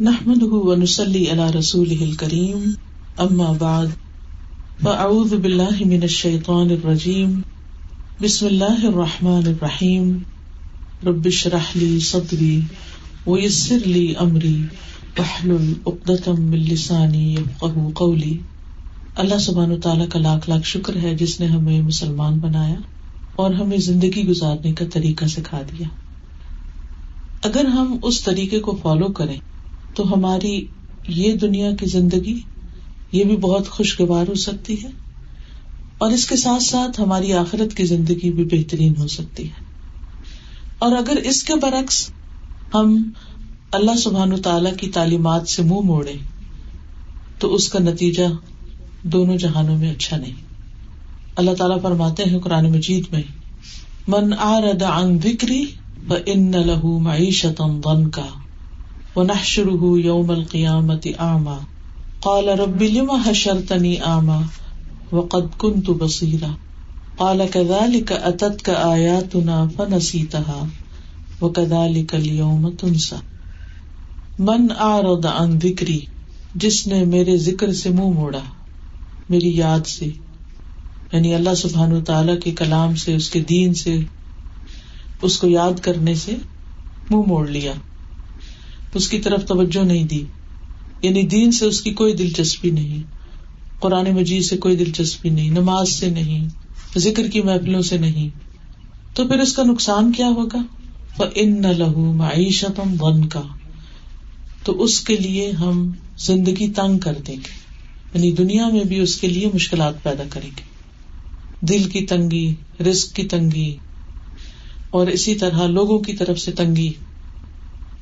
نحمد ونسلی علی رسول کریم اما بعد فاعوذ باللہ من الشیطان الرجیم بسم اللہ الرحمن الرحیم ربش رحلی صدری ویسر لی امری وحلل اقدتم من لسانی یفقہ قولی اللہ سبحانہ تعالیٰ کا لاکھ لاکھ شکر ہے جس نے ہمیں مسلمان بنایا اور ہمیں زندگی گزارنے کا طریقہ سکھا دیا۔ اگر ہم اس طریقے کو فالو کریں تو ہماری یہ دنیا کی زندگی یہ بھی بہت خوشگوار ہو سکتی ہے اور اس کے ساتھ ساتھ ہماری آخرت کی زندگی بھی بہترین ہو سکتی ہے۔ اور اگر اس کے برعکس ہم اللہ سبحان و تعالی کی تعلیمات سے منہ موڑے تو اس کا نتیجہ دونوں جہانوں میں اچھا نہیں۔ اللہ تعالیٰ فرماتے ہیں قرآن مجید میں، من آرد عن ذکری ان لہو معیشت کا ونحشره يوم القيامة أعمى. قال رب لم حشرتني أعمى وقد كنت بصيرا. قال كذلك أتتك آياتنا فنسيتها وكذلك اليوم تنسى. من أعرض عن ذكري جس نے میرے ذکر سے منہ موڑا میری یاد سے یعنی اللہ سبحان و تعالی کے کلام سے، اس کے دین سے، اس کو یاد کرنے سے منہ موڑ لیا۔ اس کی طرف توجہ نہیں دی۔ یعنی دین سے اس کی کوئی دلچسپی نہیں، قرآن مجید سے کوئی دلچسپی نہیں، نماز سے نہیں، ذکر کی محفلوں سے نہیں۔ تو پھر اس کا نقصان کیا ہوگا؟ ان نہ لہو معیشت ون کا تو اس کے لیے ہم زندگی تنگ کر دیں گے۔ یعنی دنیا میں بھی اس کے لیے مشکلات پیدا کریں گے۔ دل کی تنگی رسک کی تنگی اور اسی طرح لوگوں کی طرف سے تنگی۔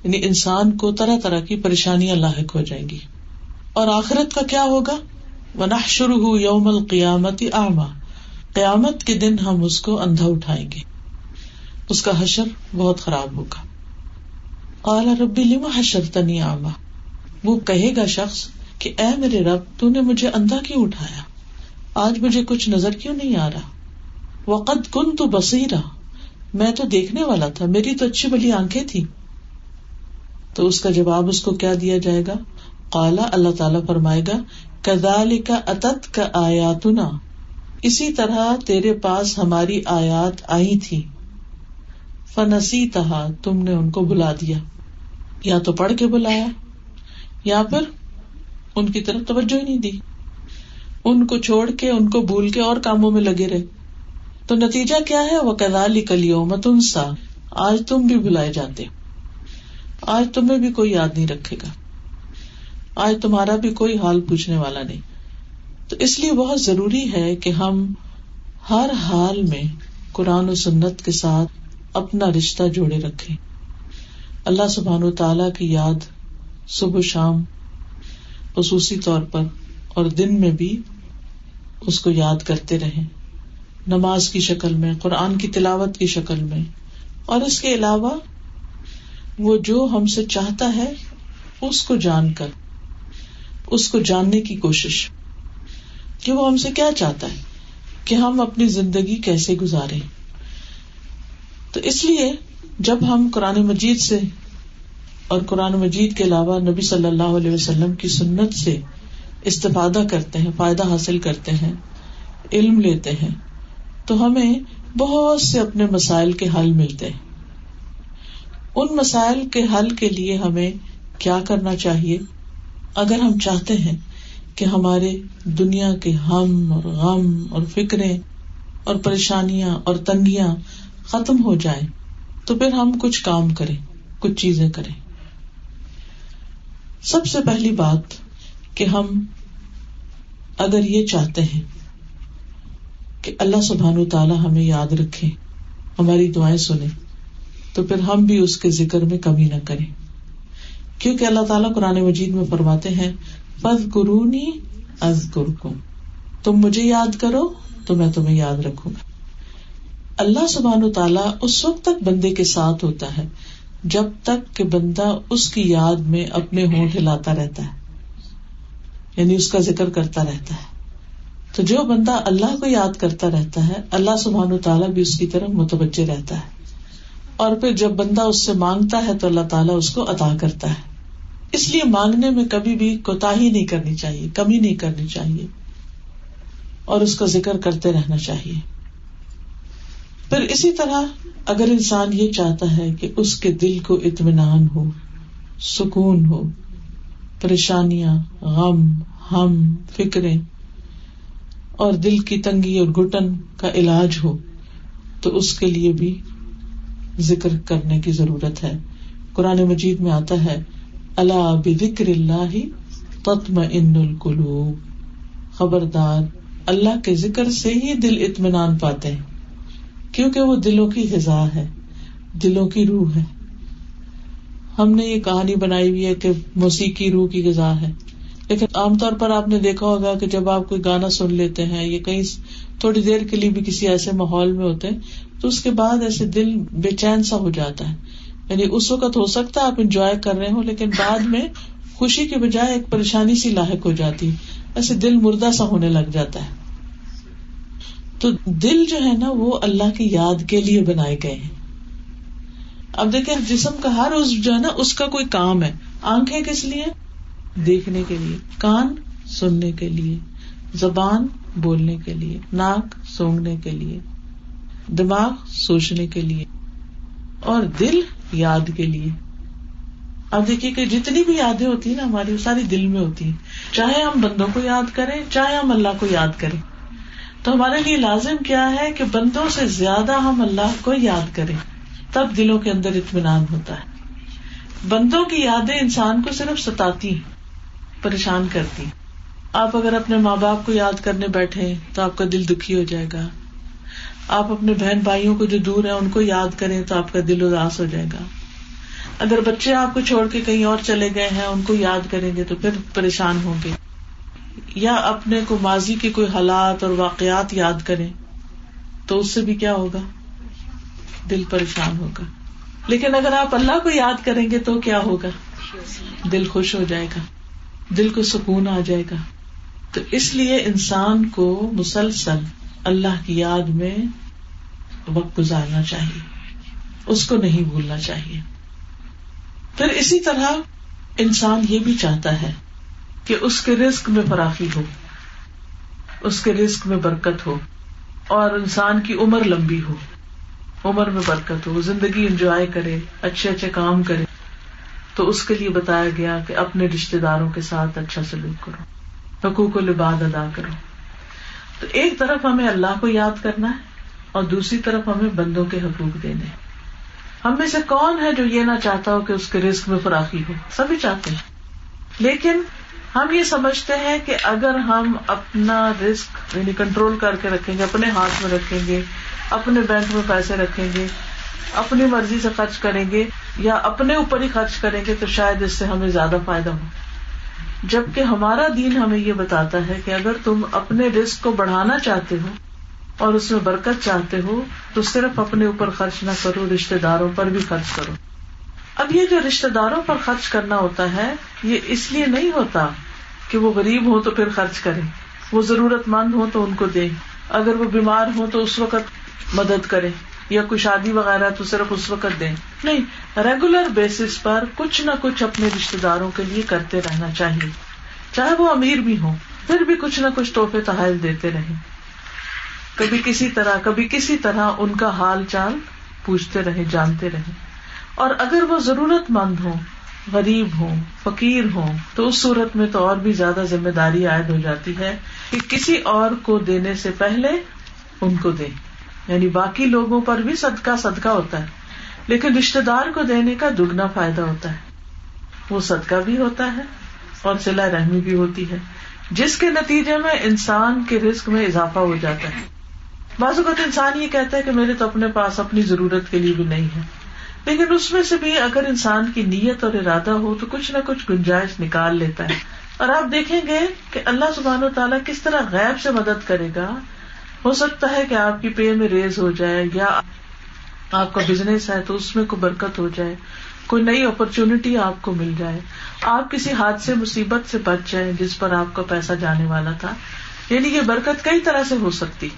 یعنی انسان کو طرح طرح کی پریشانیاں لاحق ہو جائیں گی۔ اور آخرت کا کیا ہوگا؟ ونح شروع ہو یوم القیامت آما قیامت کے دن ہم اس کو اندھا اٹھائیں گے۔ اس کا حشر بہت خراب ہوگا۔ اعلی ربی لما حشر تنی آما وہ کہے گا شخص کہ اے میرے رب، تو نے مجھے اندھا کیوں اٹھایا؟ آج مجھے کچھ نظر کیوں نہیں آ رہا؟ وقت کن تو بسیرا میں تو دیکھنے والا تھا، میری تو اچھی بلی آنکھیں تھی تو اس کا جواب اس کو کیا دیا جائے گا؟ کالا اللہ تعالیٰ فرمائے گا کدال کا اتت کا آیات اسی طرح تیرے پاس ہماری آیات آئی تھی۔ فنسی تہا تم نے ان کو بلا دیا۔ یا تو پڑھ کے بلایا، یا پھر ان کی طرف توجہ ہی نہیں دی۔ ان کو چھوڑ کے، ان کو بھول کے اور کاموں میں لگے رہے۔ تو نتیجہ کیا ہے؟ وہ کدالی کلیوں متنسا آج تم بھی بلائے جاتے۔ آج تمہیں بھی کوئی یاد نہیں رکھے گا۔ آج تمہارا بھی کوئی حال پوچھنے والا نہیں۔ تو اس لیے بہت ضروری ہے کہ ہم ہر حال میں قرآن و سنت کے ساتھ اپنا رشتہ جوڑے رکھے اللہ سبحان و تعالی کی یاد صبح شام خصوصی طور پر اور دن میں بھی اس کو یاد کرتے رہے نماز کی شکل میں، قرآن کی تلاوت کی شکل میں اور اس کے علاوہ وہ جو ہم سے چاہتا ہے، اس کو جان کر، اس کو جاننے کی کوشش کہ وہ ہم سے کیا چاہتا ہے، کہ ہم اپنی زندگی کیسے گزارے تو اس لیے جب ہم قرآن مجید سے اور قرآن مجید کے علاوہ نبی صلی اللہ علیہ وسلم کی سنت سے استفادہ کرتے ہیں، فائدہ حاصل کرتے ہیں، علم لیتے ہیں، تو ہمیں بہت سے اپنے مسائل کے حل ملتے ہیں۔ ان مسائل کے حل کے لیے ہمیں کیا کرنا چاہیے؟ اگر ہم چاہتے ہیں کہ ہمارے دنیا کے ہم اور غم اور فکریں اور پریشانیاں اور تنگیاں ختم ہو جائیں، تو پھر ہم کچھ کام کریں، کچھ چیزیں کریں۔ سب سے پہلی بات کہ ہم اگر یہ چاہتے ہیں کہ اللہ سبحان تعالی ہمیں یاد رکھے، ہماری دعائیں سنیں۔ تو پھر ہم بھی اس کے ذکر میں کمی نہ کریں۔ کیونکہ اللہ تعالیٰ قرآن مجید میں فرماتے ہیں فض قرونی از تم مجھے یاد کرو تو میں تمہیں یاد رکھوں گا۔ اللہ سبحان و تعالیٰ اس وقت تک بندے کے ساتھ ہوتا ہے، جب تک کہ بندہ اس کی یاد میں اپنے ہونٹ ہلاتا رہتا ہے یعنی اس کا ذکر کرتا رہتا ہے۔ تو جو بندہ اللہ کو یاد کرتا رہتا ہے، اللہ سبحان و تعالیٰ بھی اس کی طرف متوجہ رہتا ہے۔ اور پھر جب بندہ اس سے مانگتا ہے تو اللہ تعالیٰ اس کو ادا کرتا ہے۔ اس لیے مانگنے میں کبھی بھی کوتا ہی نہیں کرنی چاہیے، کمی نہیں کرنی چاہیے۔ اور اس کا ذکر کرتے رہنا چاہیے۔ پھر اسی طرح اگر انسان یہ چاہتا ہے کہ اس کے دل کو اطمینان ہو، سکون ہو، پریشانیاں، غم، ہم، فکریں اور دل کی تنگی اور گٹن کا علاج ہو، تو اس کے لیے بھی ذکر کرنے کی ضرورت ہے۔ قرآن مجید میں آتا ہے اللہ بکر اللہ تتم ان القلوب خبردار، اللہ کے ذکر سے ہی دل اطمینان پاتے ہیں، کیونکہ وہ دلوں کی غذا ہے، دلوں کی روح ہے۔ ہم نے یہ کہانی بنائی ہوئی ہے کہ موسیقی روح کی غذا ہے۔ لیکن عام طور پر آپ نے دیکھا ہوگا کہ جب آپ کوئی گانا سن لیتے ہیں یا کہیں تھوڑی دیر کے لیے بھی کسی ایسے ماحول میں ہوتے ہیں، تو اس کے بعد ایسے دل بے چین سا ہو جاتا ہے۔ یعنی اس وقت ہو سکتا ہے آپ انجوائے کر رہے ہوں، لیکن بعد میں خوشی کے بجائے ایک پریشانی سی لاحق ہو جاتی، ایسے دل مردہ سا ہونے لگ جاتا ہے۔ تو دل جو ہے نا، وہ اللہ کی یاد کے لیے بنائے گئے ہیں۔ اب دیکھیں، جسم کا ہر اس جو ہے نا، اس کا کوئی کام ہے۔ آنکھیں کس لیے؟ دیکھنے کے لیے، کان سننے کے لیے، زبان بولنے کے لیے، ناک سونگنے کے لیے، دماغ سوچنے کے لیے، اور دل یاد کے لیے۔ اب دیکھیے کہ جتنی بھی یادیں ہوتی ہیں نا ہماری ساری دل میں ہوتی ہیں۔ چاہے ہم بندوں کو یاد کریں، چاہے ہم اللہ کو یاد کریں۔ تو ہمارے لیے لازم کیا ہے کہ بندوں سے زیادہ ہم اللہ کو یاد کریں۔ تب دلوں کے اندر اطمینان ہوتا ہے۔ بندوں کی یادیں انسان کو صرف ستاتی پریشان کرتی۔ آپ اگر اپنے ماں باپ کو یاد کرنے بیٹھے تو آپ کا دل دکھی ہو جائے گا۔ آپ اپنے بہن بھائیوں کو جو دور ہے ان کو یاد کریں تو آپ کا دل اداس ہو جائے گا۔ اگر بچے آپ کو چھوڑ کے کہیں اور چلے گئے ہیں، ان کو یاد کریں گے تو پھر پریشان ہوں گے۔ یا اپنے کو ماضی کے کوئی حالات اور واقعات یاد کریں تو اس سے بھی کیا ہوگا؟ دل پریشان ہوگا۔ لیکن اگر آپ اللہ کو یاد کریں گے تو کیا ہوگا؟ دل خوش ہو جائے گا۔ دل کو سکون آ جائے گا۔ تو اس لیے انسان کو مسلسل اللہ کی یاد میں وقت گزارنا چاہیے۔ اس کو نہیں بھولنا چاہیے۔ پھر اسی طرح انسان یہ بھی چاہتا ہے کہ اس کے رسک میں فراخی ہو، اس کے رسک میں برکت ہو، اور انسان کی عمر لمبی ہو۔ عمر میں برکت ہو، زندگی انجوائے کرے، اچھے اچھے کام کرے۔ تو اس کے لیے بتایا گیا کہ اپنے رشتے داروں کے ساتھ اچھا سلوک کرو، حقوق و لباد ادا کرو۔ تو ایک طرف ہمیں اللہ کو یاد کرنا ہے اور دوسری طرف ہمیں بندوں کے حقوق دینے ہم میں سے کون ہے جو یہ نہ چاہتا ہو کہ اس کے رسک میں فراخی ہو؟ سبھی چاہتے ہیں۔ لیکن ہم یہ سمجھتے ہیں کہ اگر ہم اپنا رسک یعنی کنٹرول کر کے رکھیں گے، اپنے ہاتھ میں رکھیں گے، اپنے بینک میں پیسے رکھیں گے اپنی مرضی سے خرچ کریں گے یا اپنے اوپر ہی خرچ کریں گے تو شاید اس سے ہمیں زیادہ فائدہ ہو۔ جبکہ ہمارا دین ہمیں یہ بتاتا ہے کہ اگر تم اپنے رسک کو بڑھانا چاہتے ہو اور اس میں برکت چاہتے ہو تو صرف اپنے اوپر خرچ نہ کرو رشتے داروں پر بھی خرچ کرو۔ اب یہ جو رشتے داروں پر خرچ کرنا ہوتا ہے، یہ اس لیے نہیں ہوتا کہ وہ غریب ہو تو پھر خرچ کرے وہ ضرورت مند ہو تو ان کو دے اگر وہ بیمار ہو تو اس وقت مدد کرے یا کوئی شادی وغیرہ تو صرف اس وقت دیں۔ نہیں ریگولر بیسس پر کچھ نہ کچھ اپنے رشتے داروں کے لیے کرتے رہنا چاہیے۔ چاہے وہ امیر بھی ہوں، پھر بھی کچھ نہ کچھ تحفے تحائل دیتے رہے کبھی کسی طرح، کبھی کسی طرح ان کا حال چال پوچھتے رہے جانتے رہے اور اگر وہ ضرورت مند ہو غریب ہو فقیر ہو تو اس صورت میں تو اور بھی زیادہ ذمہ داری عائد ہو جاتی ہے کہ کسی اور کو دینے سے پہلے ان کو دے یعنی باقی لوگوں پر بھی صدقہ صدقہ ہوتا ہے، لیکن رشتے دار کو دینے کا دگنا فائدہ ہوتا ہے۔ وہ صدقہ بھی ہوتا ہے اور سلا رحمی بھی ہوتی ہے، جس کے نتیجے میں انسان کے رسک میں اضافہ ہو جاتا ہے۔ بعض اوقات انسان یہ کہتا ہے کہ میرے تو اپنے پاس اپنی ضرورت کے لیے بھی نہیں ہے، لیکن اس میں سے بھی اگر انسان کی نیت اور ارادہ ہو تو کچھ نہ کچھ گنجائش نکال لیتا ہے۔ اور آپ دیکھیں گے کہ اللہ سبحان و تعالیٰ کس طرح غیب سے مدد کرے گا ہو سکتا ہے کہ آپ کی پے میں ریز ہو جائے یا آپ کا بزنس ہے تو اس میں کوئی برکت ہو جائے، کوئی نئی اپرچونٹی آپ کو مل جائے۔ آپ کسی حادثے، مصیبت سے بچ جائیں جس پر آپ کا پیسہ جانے والا تھا۔ یعنی یہ برکت کئی طرح سے ہو سکتی۔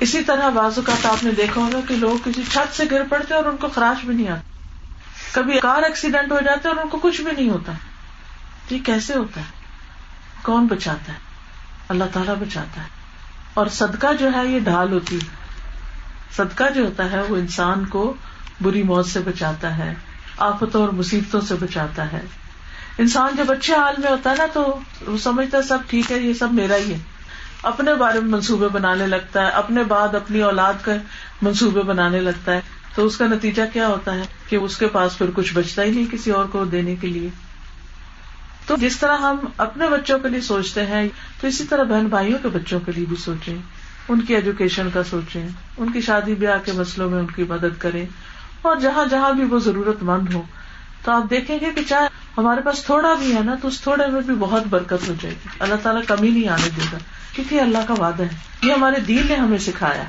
اسی طرح بعض اوقات آپ نے دیکھا ہوگا کہ لوگ کسی چھت سے گر پڑتے اور ان کو خراش بھی نہیں آتا۔ کبھی کار ایکسیڈینٹ ہو جاتے اور ان کو کچھ بھی نہیں ہوتا۔ تو یہ کیسے ہوتا ہے؟ کون بچاتا ہے؟ اللہ تعالیٰ بچاتا ہے۔ اور صدقہ جو ہے یہ ڈھال ہوتی صدقہ جو ہوتا ہے وہ انسان کو بری موت سے بچاتا ہے، آفتوں اور مصیبتوں سے بچاتا ہے۔ انسان جب اچھے حال میں ہوتا ہے نا تو وہ سمجھتا ہے سب ٹھیک ہے، یہ سب میرا ہی ہے۔ اپنے بارے میں منصوبے بنانے لگتا ہے، اپنے بعد اپنی اولاد کا منصوبے بنانے لگتا ہے۔ تو اس کا نتیجہ کیا ہوتا ہے کہ اس کے پاس پھر کچھ بچتا ہی نہیں کسی اور کو دینے کے لیے۔ تو جس طرح ہم اپنے بچوں کے لیے سوچتے ہیں، تو اسی طرح بہن بھائیوں کے بچوں کے لیے بھی سوچیں۔ ان کی ایجوکیشن کا سوچیں، ان کی شادی بیاہ کے مسئلوں میں ان کی مدد کریں۔ اور جہاں جہاں بھی وہ ضرورت مند ہو تو آپ دیکھیں گے کہ چاہے ہمارے پاس تھوڑا بھی ہے نا، تو اس تھوڑے میں بھی بہت برکت ہو جائے گی۔ اللہ تعالیٰ کمی نہیں آنے دے گا، کیونکہ اللہ کا وعدہ ہے۔ یہ ہمارے دین نے ہمیں سکھایا۔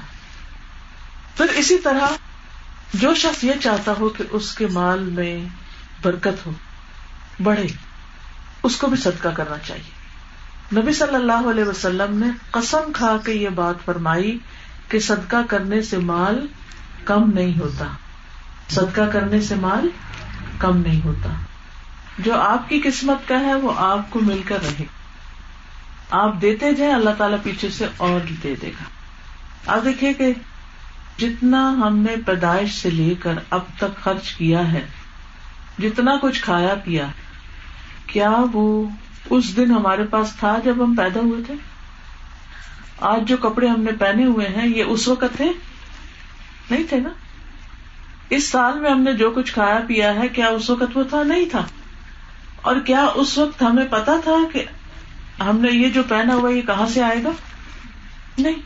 پھر اسی طرح جو شخص یہ چاہتا ہو کہ اس کے مال میں برکت ہو، بڑھے۔ اس کو بھی صدقہ کرنا چاہیے۔ نبی صلی اللہ علیہ وسلم نے قسم کھا کے یہ بات فرمائی کہ صدقہ کرنے سے مال کم نہیں ہوتا۔ صدقہ کرنے سے مال کم نہیں ہوتا۔ جو آپ کی قسمت کا ہے وہ آپ کو مل کر رہے۔ آپ دیتے جائیں اللہ تعالیٰ پیچھے سے اور دے دے گا۔ آپ دیکھیے کہ جتنا ہم نے پیدائش سے لے کر اب تک خرچ کیا ہے، جتنا کچھ کھایا پیا کیا وہ اس دن ہمارے پاس تھا جب ہم پیدا ہوئے تھے؟ آج جو کپڑے ہم نے پہنے ہوئے ہیں، یہ اس وقت تھے؟ نہیں تھے نا؟ اس سال میں ہم نے جو کچھ کھایا پیا ہے، کیا اس وقت وہ تھا؟ نہیں تھا۔ اور کیا اس وقت ہمیں پتا تھا کہ ہم نے یہ جو پہنا ہوا یہ کہاں سے آئے گا؟ نہیں۔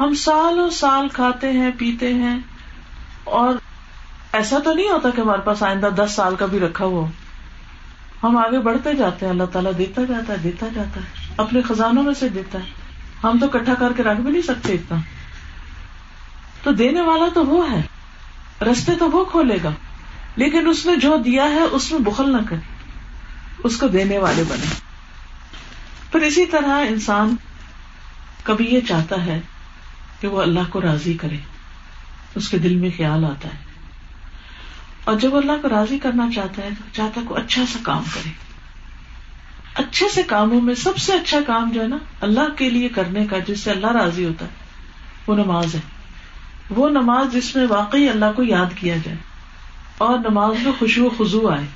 ہم سالوں سال کھاتے ہیں، پیتے ہیں، اور ایسا تو نہیں ہوتا کہ ہمارے پاس آئندہ دس سال کا بھی رکھا ہوا ہم آگے بڑھتے جاتے ہیں، اللہ تعالیٰ دیتا جاتا ہے، دیتا جاتا ہے۔ اپنے خزانوں میں سے دیتا ہے۔ ہم تو کٹھا کر کے رکھ بھی نہیں سکتے اتنا۔ تو دینے والا تو وہ ہے۔ رستے تو وہ کھولے گا۔ لیکن اس نے جو دیا ہے، اس میں بخل نہ کرے۔ اس کو دینے والے بنے۔ پھر اسی طرح انسان کبھی یہ چاہتا ہے کہ وہ اللہ کو راضی کرے۔ اس کے دل میں خیال آتا ہے۔ اور جب اللہ کو راضی کرنا چاہتا ہے تو چاہتا ہے اچھا سا کام کرے۔ اچھے سے کاموں میں سب سے اچھا کام جو ہے نا، اللہ کے لیے کرنے کا، جس سے اللہ راضی ہوتا ہے، وہ نماز ہے۔ وہ نماز جس میں واقعی اللہ کو یاد کیا جائے۔ اور نماز میں خوشبو خزو آئے۔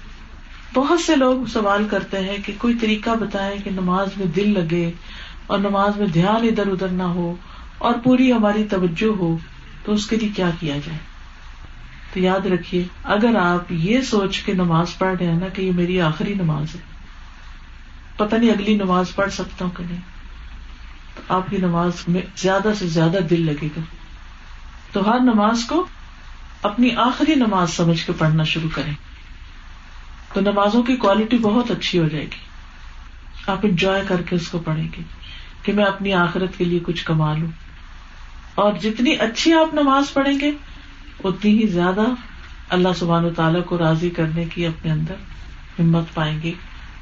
بہت سے لوگ سوال کرتے ہیں کہ کوئی طریقہ بتائے کہ نماز میں دل لگے اور نماز میں دھیان ادھر ادھر نہ ہو اور پوری ہماری توجہ ہو، تو اس کے لیے کیا کیا جائے؟ تو یاد رکھیے۔ اگر آپ یہ سوچ کے نماز پڑھ رہے ہیں نا کہ یہ میری آخری نماز ہے، پتہ نہیں اگلی نماز پڑھ سکتا ہوں کہ نہیں۔ تو آپ کی نماز میں زیادہ سے زیادہ دل لگے گا۔ تو ہر نماز کو اپنی آخری نماز سمجھ کے پڑھنا شروع کریں۔ تو نمازوں کی کوالٹی بہت اچھی ہو جائے گی۔ آپ انجوائے کر کے اس کو پڑھیں گے کہ میں اپنی آخرت کے لیے کچھ کما لوں۔ اور جتنی اچھی آپ نماز پڑھیں گے اتنی ہی زیادہ اللہ سبحان و تعالیٰ کو راضی کرنے کی اپنے اندر ہمت پائیں گے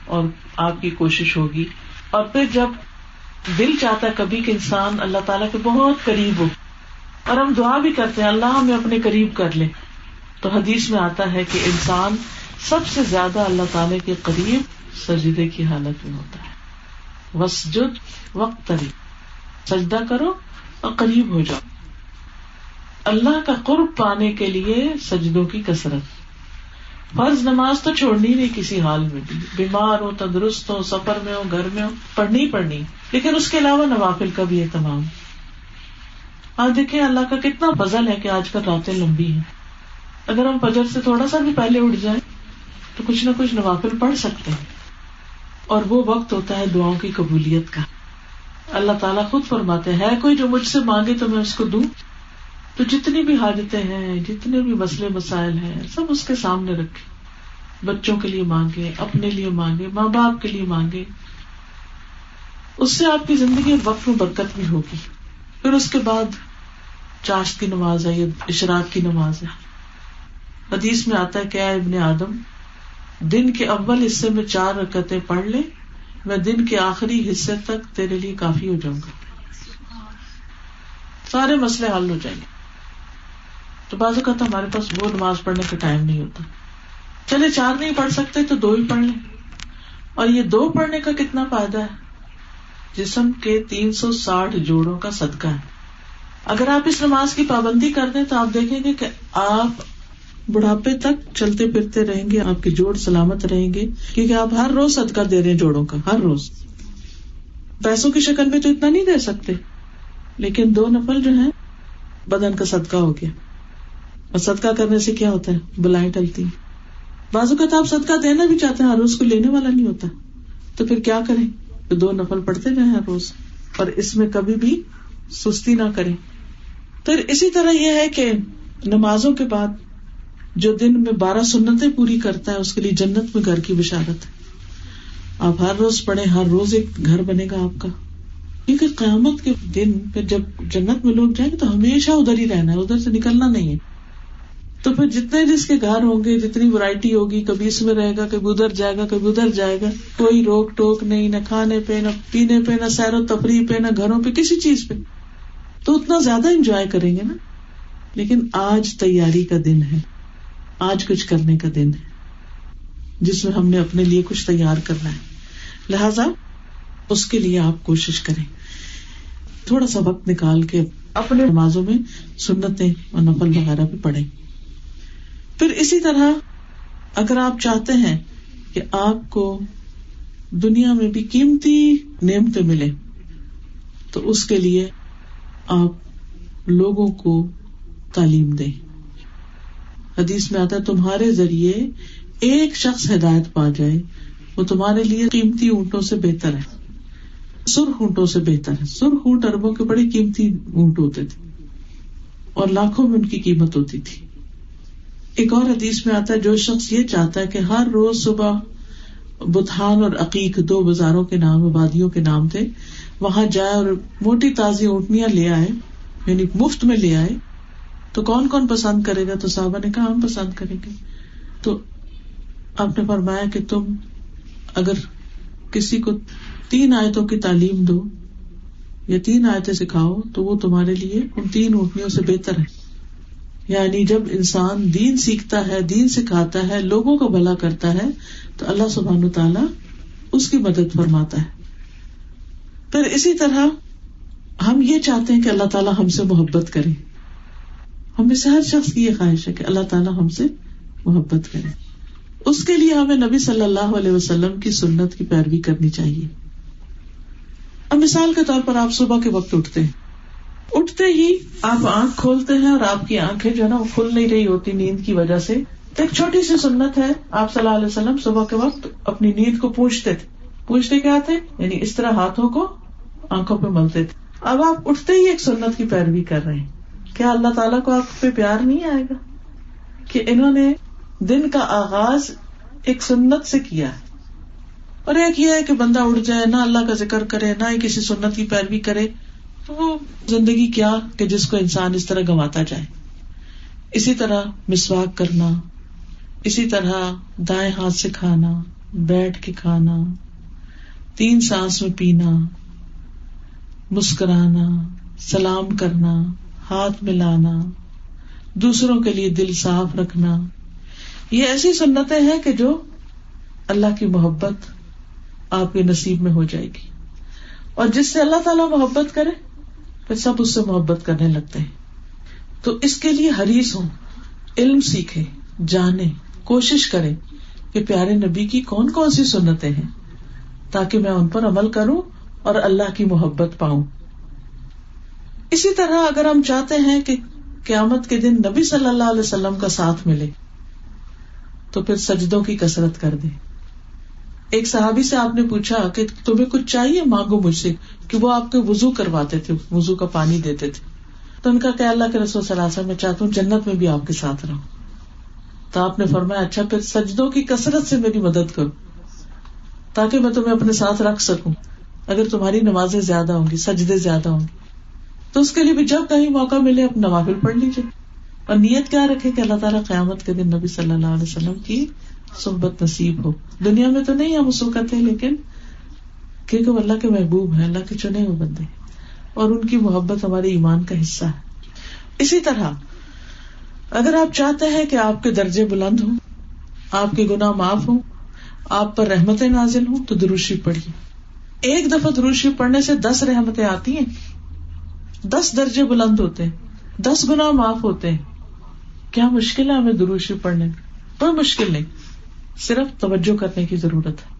اور آپ کی کوشش ہوگی۔ اور پھر جب دل چاہتا ہے کبھی کہ انسان اللہ تعالیٰ کے بہت قریب ہو، اور ہم دعا بھی کرتے ہیں، اللہ ہمیں اپنے قریب کر لے۔ تو حدیث میں آتا ہے کہ انسان سب سے زیادہ اللہ تعالی کے قریب سجدے کی حالت میں ہوتا ہے۔ وسجد وقت سجدہ کرو اور قریب ہو جاؤ۔ اللہ کا قرب پانے کے لیے سجدوں کی کثرت۔ فرض نماز تو چھوڑنی نہیں کسی حال میں۔ بھی بیمار ہو تندرست ہو سفر میں ہو گھر میں ہو پڑھنی پڑھنی۔ لیکن اس کے علاوہ نوافل کا بھی اہتمام۔ آج دیکھیں اللہ کا کتنا فضل ہے کہ آج کل راتیں لمبی ہیں۔ اگر ہم فجر سے تھوڑا سا بھی پہلے اٹھ جائیں، تو کچھ نہ کچھ نوافل پڑھ سکتے ہیں۔ اور وہ وقت ہوتا ہے دعاؤں کی قبولیت کا۔ اللہ تعالیٰ خود فرماتے ہے کوئی جو مجھ سے مانگے تو میں اس کو دوں؟ تو جتنی بھی حاجتیں ہیں، جتنے بھی مسئلے مسائل ہیں، سب اس کے سامنے رکھے بچوں کے لیے مانگے اپنے لیے مانگے ماں باپ کے لیے مانگے اس سے آپ کی زندگی وقت میں برکت بھی ہوگی۔ پھر اس کے بعد چاشت کی نماز ہے یا اشراق کی نماز ہے۔ حدیث میں آتا ہے کیا ابن آدم، دن کے اول حصے میں چار رکتیں پڑھ لے، میں دن کے آخری حصے تک تیرے لیے کافی ہو جاؤں گا۔ سارے مسئلے حل ہو جائیں گے۔ تو بازو کا ہمارے پاس وہ نماز پڑھنے کا ٹائم نہیں ہوتا۔ چلے چار نہیں پڑھ سکتے تو دو ہی پڑھ لیں۔ اور یہ دو پڑھنے کا کتنا فائدہ ہے؟ جسم کے تین سو ساٹھ جوڑوں کا صدقہ ہے۔ اگر آپ اس نماز کی پابندی کر دیں تو آپ دیکھیں گے کہ آپ بڑھاپے تک چلتے پھرتے رہیں گے، آپ کے جوڑ سلامت رہیں گے، کیونکہ آپ ہر روز صدقہ دے رہے ہیں جوڑوں کا، ہر روز۔ پیسوں کی شکل میں تو اتنا نہیں دے سکتے، لیکن دو نفل جو ہے بدن کا صدقہ ہو گیا۔ اور صدقہ کرنے سے کیا ہوتا ہے؟ بلائیں ٹلتی بازو کا تو آپ صدقہ دینا بھی چاہتے ہیں، ہر روز کو لینے والا نہیں ہوتا۔ تو پھر کیا کریں؟ تو دو نفل پڑھتے رہے ہر روز۔ اور اس میں کبھی بھی سستی نہ کریں۔ پھر اسی طرح یہ ہے کہ نمازوں کے بعد جو دن میں بارہ سنتیں پوری کرتا ہے، اس کے لیے جنت میں گھر کی بشارت ہے۔ آپ ہر روز پڑھے ہر روز ایک گھر بنے گا آپ کا۔ کیونکہ قیامت کے دن پھر جب جنت میں لوگ جائیں گے تو ہمیشہ ادھر ہی رہنا ہے، ادھر سے نکلنا نہیں ہے۔ تو پھر جتنے جس کے گھر ہوں گے، جتنی ورائٹی ہوگی، کبھی اس میں رہے گا، کبھی ادھر جائے گا، کبھی ادھر جائے گا، کوئی روک ٹوک نہیں، نہ کھانے پہ، نہ پینے پہ، نہ سیر و تفریح پہ، نہ گھروں پہ، کسی چیز پہ۔ تو اتنا زیادہ انجوائے کریں گے نا۔ لیکن آج تیاری کا دن ہے۔ آج کچھ کرنے کا دن ہے۔ جس میں ہم نے اپنے لیے کچھ تیار کرنا ہے۔ لہذا اس کے لیے آپ کوشش کریں۔ تھوڑا سا وقت نکال کے اپنے نمازوں میں سنتیں اور نفل وغیرہ بھی پڑھیں۔ پھر اسی طرح اگر آپ چاہتے ہیں کہ آپ کو دنیا میں بھی قیمتی نعمتیں ملے تو اس کے لیے آپ لوگوں کو تعلیم دیں۔ حدیث میں آتا ہے، تمہارے ذریعے ایک شخص ہدایت پا جائے، وہ تمہارے لیے قیمتی اونٹوں سے بہتر ہے۔ سرخ اونٹوں سے بہتر ہے۔ سرخ اونٹ اربوں کے بڑے قیمتی اونٹ ہوتے تھے اور لاکھوں میں ان کی قیمت ہوتی تھی۔ ایک اور حدیث میں آتا ہے، جو شخص یہ چاہتا ہے کہ ہر روز صبح بتان اور عقیق دو بازاروں کے نام، وادیوں کے نام تھے، وہاں جائے اور موٹی تازی اونٹنیاں لے آئے یعنی مفت میں لے آئے، تو کون کون پسند کرے گا؟ تو صاحبہ نے کہا، ہم پسند کریں گے۔ تو آپ نے فرمایا کہ تم اگر کسی کو تین آیتوں کی تعلیم دو یا تین آیتیں سکھاؤ، تو وہ تمہارے لیے ان تین اونٹنیوں سے بہتر ہے۔ یعنی جب انسان دین سیکھتا ہے، دین سکھاتا ہے، لوگوں کا بھلا کرتا ہے، تو اللہ سبحان تعالیٰ اس کی مدد فرماتا ہے۔ پھر اسی طرح ہم یہ چاہتے ہیں کہ اللہ تعالیٰ ہم سے محبت کرے۔ ہم میں سے ہر شخص کی یہ خواہش ہے کہ اللہ تعالیٰ ہم سے محبت کرے۔ اس کے لیے ہمیں نبی صلی اللہ علیہ وسلم کی سنت کی پیروی کرنی چاہیے۔ اب مثال کے طور پر آپ صبح کے وقت اٹھتے ہیں۔ اٹھتے ہی آپ آنکھ کھولتے ہیں اور آپ کی آنکھیں جو ہے نا وہ کھل نہیں رہی ہوتی نیند کی وجہ سے۔ ایک چھوٹی سی سنت ہے، آپ صلی اللہ علیہ وسلم صبح کے وقت اپنی نیند کو پوچھتے تھے۔ پوچھتے کیا تھے؟ یعنی اس طرح ہاتھوں کو آنکھوں پہ ملتے تھے۔ اب آپ اٹھتے ہی ایک سنت کی پیروی کر رہے ہیں۔ کیا اللہ تعالیٰ کو آپ پہ پیار نہیں آئے گا؟ کہ انہوں نے دن کا آغاز ایک سنت سے کیا ہے۔ اور ایک یہ ہے کہ بندہ اٹھ جائے، نہ اللہ کا ذکر کرے، نہ ہی کسی سنت کی پیروی کرے۔ تو وہ زندگی کیا کہ جس کو انسان اس طرح گنواتا جائے؟ اسی طرح مسواک کرنا، اسی طرح دائیں ہاتھ سے کھانا، بیٹھ کے کھانا، تین سانس میں پینا، مسکرانا، سلام کرنا، ہاتھ ملانا، دوسروں کے لیے دل صاف رکھنا، یہ ایسی سنتیں ہیں کہ جو اللہ کی محبت آپ کے نصیب میں ہو جائے گی۔ اور جس سے اللہ تعالیٰ محبت کرے پھر سب اس سے محبت کرنے لگتے ہیں۔ تو اس کے لیے حریص ہوں، علم سیکھے، جانے، کوشش کرے کہ پیارے نبی کی کون کون سی سنتیں ہیں، تاکہ میں ان پر عمل کروں اور اللہ کی محبت پاؤں۔ اسی طرح اگر ہم چاہتے ہیں کہ قیامت کے دن نبی صلی اللہ علیہ وسلم کا ساتھ ملے، تو پھر سجدوں کی کسرت کر دے ایک صحابی سے آپ نے پوچھا کہ تمہیں کچھ چاہیے مانگو مجھ سے؟ کہ وہ آپ کے وزو کرواتے تھے وزو کا پانی دیتے تھے۔ تو ان کا کہ اللہ کے رسول صلی اللہ علیہ میں چاہتا ہوں جنت میں بھی آپ کے ساتھ رہوں۔ تو آپ نے فرمایا اچھا پھر سجدوں کی کثرت سے میری مدد کرو، تاکہ میں تمہیں اپنے ساتھ رکھ سکوں۔ اگر تمہاری نمازیں زیادہ ہوں گی، سجدے زیادہ ہوں گی تو اس کے لیے بھی جب کہیں موقع ملے اب نوافل پڑھ لیجیے اور نیت کیا رکھے کہ اللہ تعالیٰ قیامت کے دن نبی صلی اللہ علیہ وسلم کی صحبت نصیب ہو۔ دنیا میں تو نہیں ہم اس وقت لیکن کیونکہ وہ اللہ کے محبوب ہیں، اللہ کے چنے ہوئے بندے اور ان کی محبت ہمارے ایمان کا حصہ ہے۔ اسی طرح، اگر آپ چاہتے ہیں کہ آپ کے درجے بلند ہوں، آپ کے گنا معاف ہوں، آپ پر رحمتیں نازل ہوں، تو دروشی پڑھیے۔ ایک دفعہ دروشی پڑھنے سے دس رحمتیں آتی ہیں۔ دس درجے بلند ہوتے ہیں۔ دس گنا معاف ہوتے ہیں۔ کیا مشکل ہے ہمیں دروشی پڑھنے؟ میں کوئی مشکل نہیں۔ صرف توجہ کرنے کی ضرورت ہے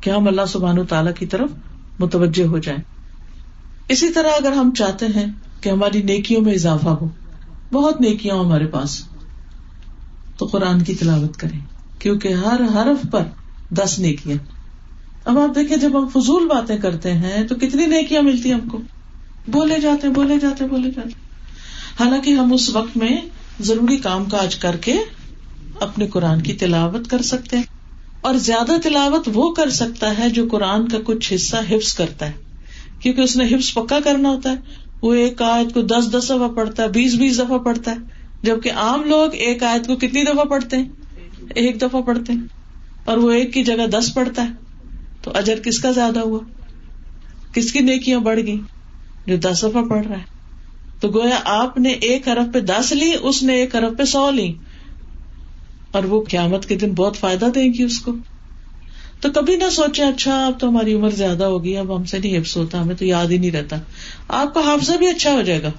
کہ ہم اللہ سبحان تعالیٰ کی طرف متوجہ ہو جائیں۔ اسی طرح اگر ہم چاہتے ہیں کہ ہماری نیکیوں میں اضافہ ہو، بہت نیکیاں ہمارے پاس، تو قرآن کی تلاوت کریں، کیونکہ ہر حرف پر دس نیکیاں۔ اب آپ دیکھیں، جب ہم فضول باتیں کرتے ہیں، تو کتنی نیکیاں ملتی ہم کو۔ بولے جاتے بولے جاتے بولے جاتے حالانکہ ہم اس وقت میں ضروری کام کاج کر کے اپنے قرآن کی تلاوت کر سکتے ہیں۔ اور زیادہ تلاوت وہ کر سکتا ہے جو قرآن کا کچھ حصہ حفظ کرتا ہے۔ کیونکہ اس نے حفظ پکا کرنا ہوتا ہے۔ وہ ایک آیت کو دس دس دفعہ پڑھتا ہے، بیس بیس دفعہ پڑھتا ہے۔ جبکہ عام لوگ ایک آیت کو کتنی دفعہ پڑھتے ہیں؟ ایک دفعہ پڑھتے ہیں۔ اور وہ ایک کی جگہ دس پڑھتا ہے۔ تو اجر کس کا زیادہ ہوا؟ کس کی نیکیاں بڑھ گئی جو دس دفعہ پڑھ رہا ہے۔ تو گویا آپ نے ایک ارب پہ دس لی، اس نے ایک ارب پہ سو لی۔ اور وہ قیامت کے دن بہت فائدہ دے گی اس کو۔ تو کبھی نہ سوچے اچھا اب تو ہماری عمر زیادہ ہوگی اب ہم سے نہیں حفظ ہوتا، ہمیں تو یاد ہی نہیں رہتا۔ آپ کا حافظہ بھی اچھا ہو جائے گا۔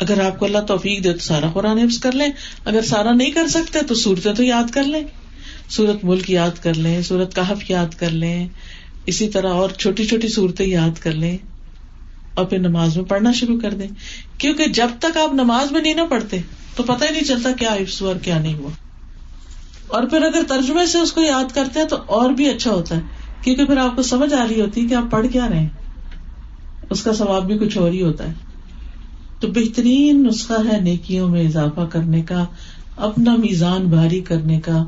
اگر آپ کو اللہ توفیق دے تو سارا قرآن حفظ کر لیں۔ اگر سارا نہیں کر سکتے تو صورتیں تو یاد کر لیں۔ سورت ملک یاد کر لیں سورت کہف یاد کر لیں۔ اسی طرح اور چھوٹی چھوٹی صورتیں یاد کر لیں۔ اور پھر نماز میں پڑھنا شروع کر دیں۔ کیونکہ جب تک آپ نماز میں نہیں نہ پڑھتے، تو پتہ ہی نہیں چلتا کیا حفظ ہوا اور کیا نہیں ہوا۔ اور پھر اگر ترجمے سے اس کو یاد کرتے ہیں تو اور بھی اچھا ہوتا ہے، کیونکہ پھر آپ کو سمجھ آ رہی ہوتی ہے کہ آپ پڑھ کیا رہے اس کا ثواب بھی کچھ اور ہی ہوتا ہے۔ تو بہترین نسخہ ہے نیکیوں میں اضافہ کرنے کا، اپنا میزان بھاری کرنے کا،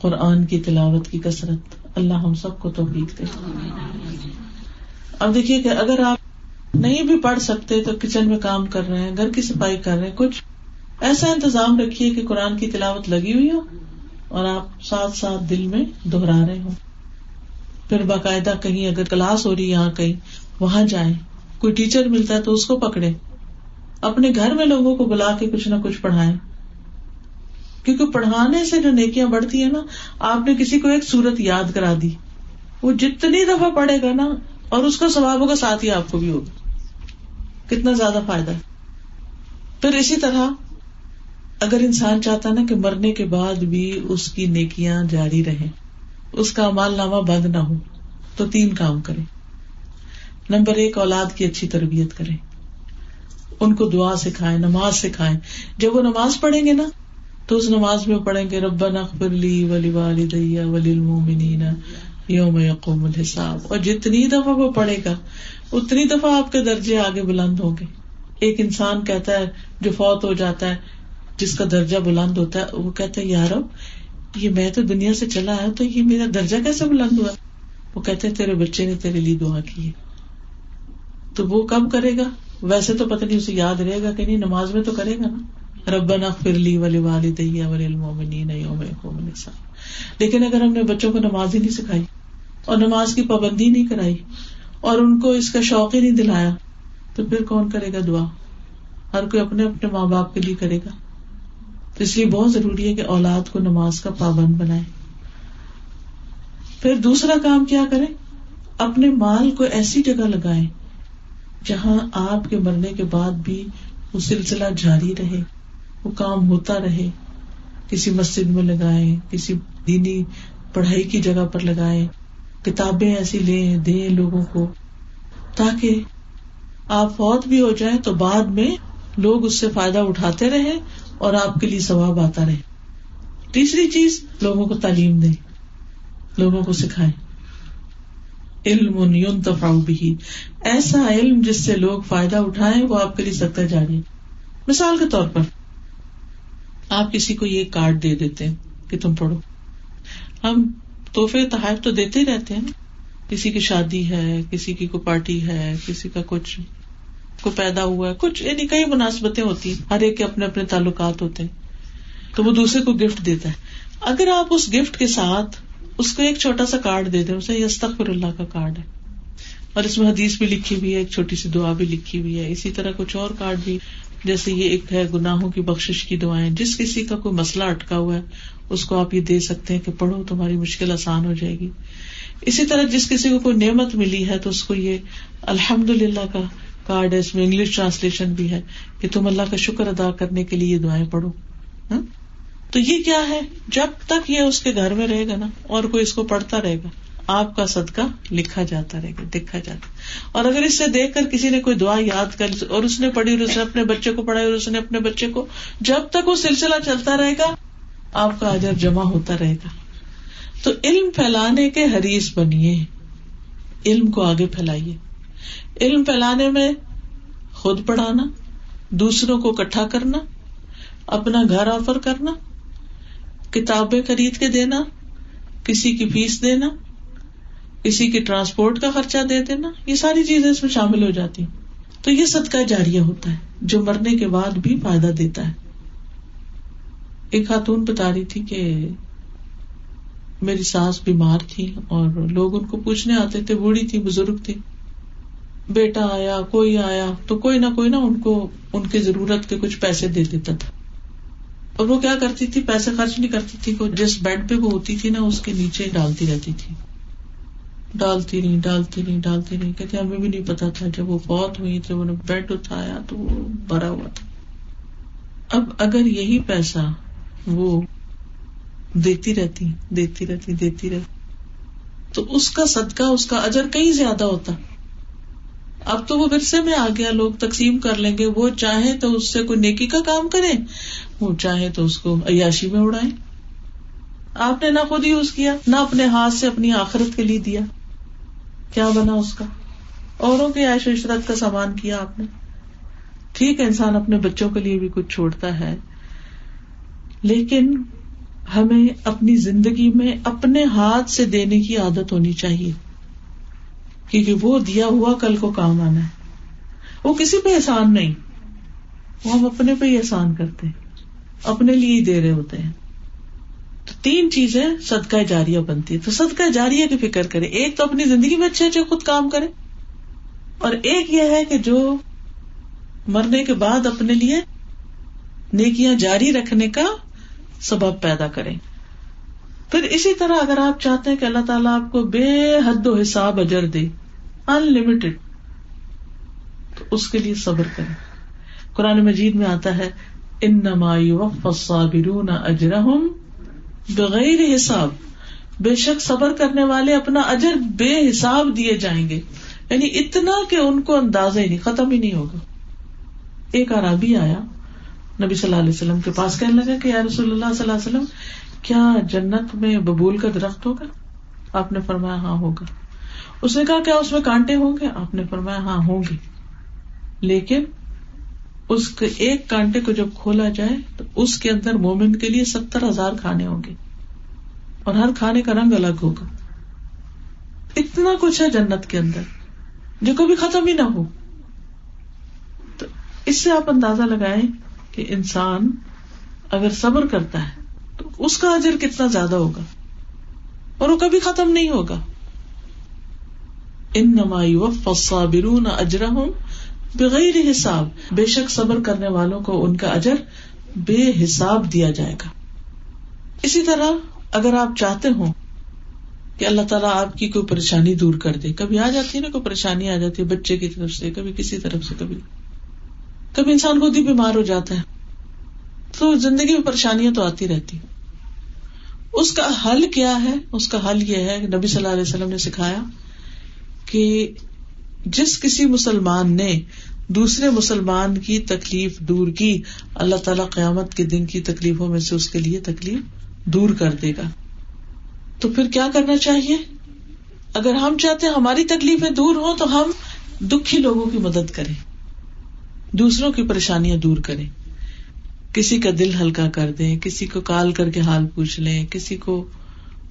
قرآن کی تلاوت کی کثرت۔ اللہ ہم سب کو توفیق دے۔ اب دیکھیے کہ اگر آپ نہیں بھی پڑھ سکتے تو کچن میں کام کر رہے ہیں، گھر کی صفائی کر رہے ہیں، کچھ ایسا انتظام رکھیے کہ قرآن کی تلاوت لگی ہوئی ہو۔ اور آپ ساتھ ساتھ دل میں دوہرا رہے ہوں۔ پھر باقاعدہ کہیں اگر کلاس ہو رہی یہاں کہیں، وہاں جائیں۔ کوئی ٹیچر ملتا ہے تو اس کو پکڑے اپنے گھر میں لوگوں کو بلا کے کچھ نہ کچھ پڑھائے کیونکہ پڑھانے سے جو نیکیاں بڑھتی ہے نا، آپ نے کسی کو ایک سورت یاد کرا دی۔ وہ جتنی دفعہ پڑھے گا نا، اور اس کا ثواب ہوگا، ساتھ ہی آپ کو بھی ہوگا۔ کتنا زیادہ فائدہ۔ ہے پھر اسی طرح اگر انسان چاہتا نا کہ مرنے کے بعد بھی اس کی نیکیاں جاری رہے اس کا مال نامہ بند نہ ہو، تو تین کام کرے نمبر ایک، اولاد کی اچھی تربیت کرے ان کو دعا سکھائے نماز سکھائے جب وہ نماز پڑھیں گے نا، تو اس نماز میں پڑھیں گے رب لی ولی والدیا ولی المومنین یوم یقوم الحساب. اور جتنی دفعہ وہ پڑھے گا، اتنی دفعہ آپ کے درجے آگے بلند ہوں گے۔ ایک انسان کہتا ہے جو فوت ہو جاتا ہے جس کا درجہ بلند ہوتا ہے، وہ کہتا ہے یار یہ میں تو دنیا سے چلا آیا تو یہ میرا درجہ کیسے بلند ہوا؟ وہ کہتے تیرے بچے نے تیرے لیے دعا کی ہے۔ تو وہ کب کرے گا؟ ویسے تو پتہ نہیں، اسے یاد رہے گا کہ نہیں، نماز میں تو کرے گا نا۔ رب نا فرلی ولی والی ولی المومنین لیکن اگر ہم نے بچوں کو نماز ہی نہیں سکھائی اور نماز کی پابندی نہیں کرائی اور ان کو اس کا شوق ہی نہیں دلایا، تو پھر کون کرے گا دعا؟ ہر کوئی اپنے اپنے ماں باپ کے لیے کرے گا۔ اس لیے بہت ضروری ہے کہ اولاد کو نماز کا پابند بنائے۔ پھر دوسرا کام کیا کرے اپنے مال کو ایسی جگہ لگائے جہاں آپ کے مرنے کے بعد بھی وہ سلسلہ جاری رہے، وہ کام ہوتا رہے۔ کسی مسجد میں لگائے کسی دینی پڑھائی کی جگہ پر لگائے کتابیں ایسی لیں، دیں لوگوں کو، تاکہ آپ فوت بھی ہو جائیں تو بعد میں لوگ اس سے فائدہ اٹھاتے رہے اور آپ کے لیے ثواب آتا رہے۔ تیسری چیز، لوگوں کو تعلیم دے لوگوں کو سکھائے علم بھی ایسا علم جس سے لوگ فائدہ اٹھائے وہ آپ کے لیے سکتا جاری مثال کے طور پر، آپ کسی کو یہ کارڈ دے دیتے ہیں کہ تم پڑھو۔ ہم تحفے، تحائف تو دیتے ہی رہتے ہیں کسی کی شادی ہے، کسی کی کوئی پارٹی ہے، کسی کا کچھ۔ کو پیدا ہوا ہے۔ کچھ یعنی کئی مناسبتیں ہوتی ہیں۔ ہر ایک کے اپنے اپنے تعلقات ہوتے ہیں۔ تو وہ دوسرے کو گفٹ دیتا ہے۔ اگر آپ اس گفٹ کے ساتھ اس کو ایک چھوٹا سا کارڈ دے دیں، اسے یستخر اللہ کا کارڈ ہے۔ اور اس میں حدیث بھی لکھی ہوئی ہے، ایک چھوٹی سی دعا بھی لکھی ہوئی ہے۔ اسی طرح کچھ اور کارڈ بھی، جیسے یہ ایک ہے گناہوں کی بخش کی دعائیں۔ جس کسی کا کوئی مسئلہ اٹکا ہوا ہے، اس کو آپ یہ دے سکتے ہیں کہ پڑھو، تمہاری مشکل آسان ہو جائے گی۔ اسی طرح جس کسی کو کوئی نعمت ملی ہے، تو اس کو یہ الحمد للہ کا کارڈ ہے اس میں انگلش ٹرانسلیشن بھی ہے کہ تم اللہ کا شکر ادا کرنے کے لیے یہ دعائیں پڑھو ہاں؟ تو یہ کیا ہے؟ جب تک یہ اس کے گھر میں رہے گا نا، اور کوئی اس کو پڑھتا رہے گا، آپ کا صدقہ لکھا جاتا رہے گا، دیکھا جاتا۔ اور اگر اس سے دیکھ کر کسی نے کوئی دعا یاد کر، اور اس نے پڑھی اور اس نے اپنے بچے کو پڑھائی اور اس نے اپنے بچے کو، جب تک وہ سلسلہ چلتا رہے گا، آپ کا اجر جمع ہوتا رہے گا۔ تو علم پھیلانے کے حریث بنیے، علم کو آگے پھیلائیے۔ علم پھیلانے میں خود پڑھانا، دوسروں کو اکٹھا کرنا، اپنا گھر آفر کرنا، کتابیں خرید کے دینا، کسی کی فیس دینا، کسی کی ٹرانسپورٹ کا خرچہ دے دینا، یہ ساری چیزیں اس میں شامل ہو جاتی تو یہ صدقہ جاریہ ہوتا ہے، جو مرنے کے بعد بھی فائدہ دیتا ہے۔ ایک خاتون بتا رہی تھی کہ میری ساس بیمار تھی اور لوگ ان کو پوچھنے آتے تھے، بوڑھی تھی، بزرگ تھی۔ بیٹا آیا، کوئی آیا، تو کوئی نہ کوئی نہ ان کو، ان کی ضرورت کے کچھ پیسے دے دیتا تھا۔ اور وہ کیا کرتی تھی؟ پیسے خرچ نہیں کرتی تھی جس بیڈ پہ وہ ہوتی تھی نا، اس کے نیچے ڈالتی رہتی تھی۔ ڈالتی نہیں ڈالتی نہیں ڈالتی نہیں کہتے ہمیں بھی نہیں پتا تھا۔ جب وہ فوت ہوئی تو انہوں نے بیڈ اٹھایا، تو وہ بھرا ہوا تھا۔ اب اگر یہی پیسہ وہ دیتی رہتی دیتی رہتی دیتی رہتی، تو اس کا صدقہ، اس کا اجر کہیں زیادہ ہوتا؟ اب تو وہ ورثے میں آ گیا، لوگ تقسیم کر لیں گے، وہ چاہے تو اس سے کوئی نیکی کا کام کرے وہ چاہے تو اس کو عیاشی میں اڑائے آپ نے نہ خود یوز کیا، نہ اپنے ہاتھ سے اپنی آخرت کے لیے دیا۔ کیا بنا اس کا؟ اوروں کے عیش و عشرت کا سامان کیا آپ نے؟ ٹھیک ہے، انسان اپنے بچوں کے لیے بھی کچھ چھوڑتا ہے، لیکن ہمیں اپنی زندگی میں اپنے ہاتھ سے دینے کی عادت ہونی چاہیے۔ کیونکہ وہ دیا ہوا کل کو کام آنا ہے۔ وہ کسی پہ احسان نہیں۔ وہ ہم اپنے پہ ہی احسان کرتے ہیں۔ اپنے لیے ہی دے رہے ہوتے ہیں۔ تو تین چیزیں صدقہ جاریہ بنتی ہے تو صدقہ جاریہ کی فکر کرے ایک تو اپنی زندگی میں اچھے اچھے خود کام کرے اور ایک یہ ہے کہ جو مرنے کے بعد اپنے لیے نیکیاں جاری رکھنے کا سبب پیدا کرے پھر اسی طرح اگر آپ چاہتے ہیں کہ اللہ تعالیٰ آپ کو بے حد و حساب اجر دے ان لمیٹڈ تو اس کے لیے صبر کرے قرآن مجید میں آتا ہے ان نمائی اجرہم بغیر حساب۔ بے شک صبر کرنے والے اپنا اجر بے حساب دیے جائیں گے۔ یعنی اتنا کہ ان کو اندازہ ہی نہیں، ختم ہی نہیں ہوگا۔ ایک عرابی آیا، نبی صلی اللہ علیہ وسلم کے پاس کہنے لگا کہ یا رسول اللہ صلی اللہ علیہ وسلم کیا جنت میں ببول کا درخت ہوگا؟ آپ نے فرمایا ہاں ہوگا۔ اس نے کہا کیا اس میں کانٹے ہوں گے؟ آپ نے فرمایا ہاں ہوں گے۔ لیکن اس کے ایک کانٹے کو جب کھولا جائے تو اس کے اندر مومن کے لیے ستر ہزار کھانے ہوں گے۔ اور ہر کھانے کا رنگ الگ ہوگا۔ اتنا کچھ ہے جنت کے اندر۔ جو کبھی ختم ہی نہ ہو۔ تو اس سے آپ اندازہ لگائیں کہ انسان اگر صبر کرتا ہے تو اس کا اجر کتنا زیادہ ہوگا؟ اور وہ کبھی ختم نہیں ہوگا۔ ان نمائی وف برون بغیر حساب۔ بے شک صبر کرنے والوں کو ان کا اجر بے حساب دیا جائے گا۔ اسی طرح اگر آپ چاہتے ہو کہ اللہ تعالیٰ آپ کی کوئی پریشانی دور کر دے، کبھی آ جاتی ہے نا، کوئی پریشانی آ جاتی ہے بچے کی طرف سے، کبھی کسی طرف سے، کبھی کبھی انسان خود ہی بیمار ہو جاتا ہے۔ تو زندگی میں پریشانیاں تو آتی رہتی اس کا حل کیا ہے؟ اس کا حل یہ ہے کہ نبی صلی اللہ علیہ وسلم نے سکھایا کہ جس کسی مسلمان نے دوسرے مسلمان کی تکلیف دور کی، اللہ تعالیٰ قیامت کے دن کی تکلیفوں میں سے اس کے لیے تکلیف دور کر دے گا۔ تو پھر کیا کرنا چاہیے؟ اگر ہم چاہتے ہماری تکلیفیں دور ہوں تو ہم دکھی لوگوں کی مدد کریں، دوسروں کی پریشانیاں دور کریں۔ کسی کا دل ہلکا کر دیں، کسی کو کال کر کے حال پوچھ لیں، کسی کو،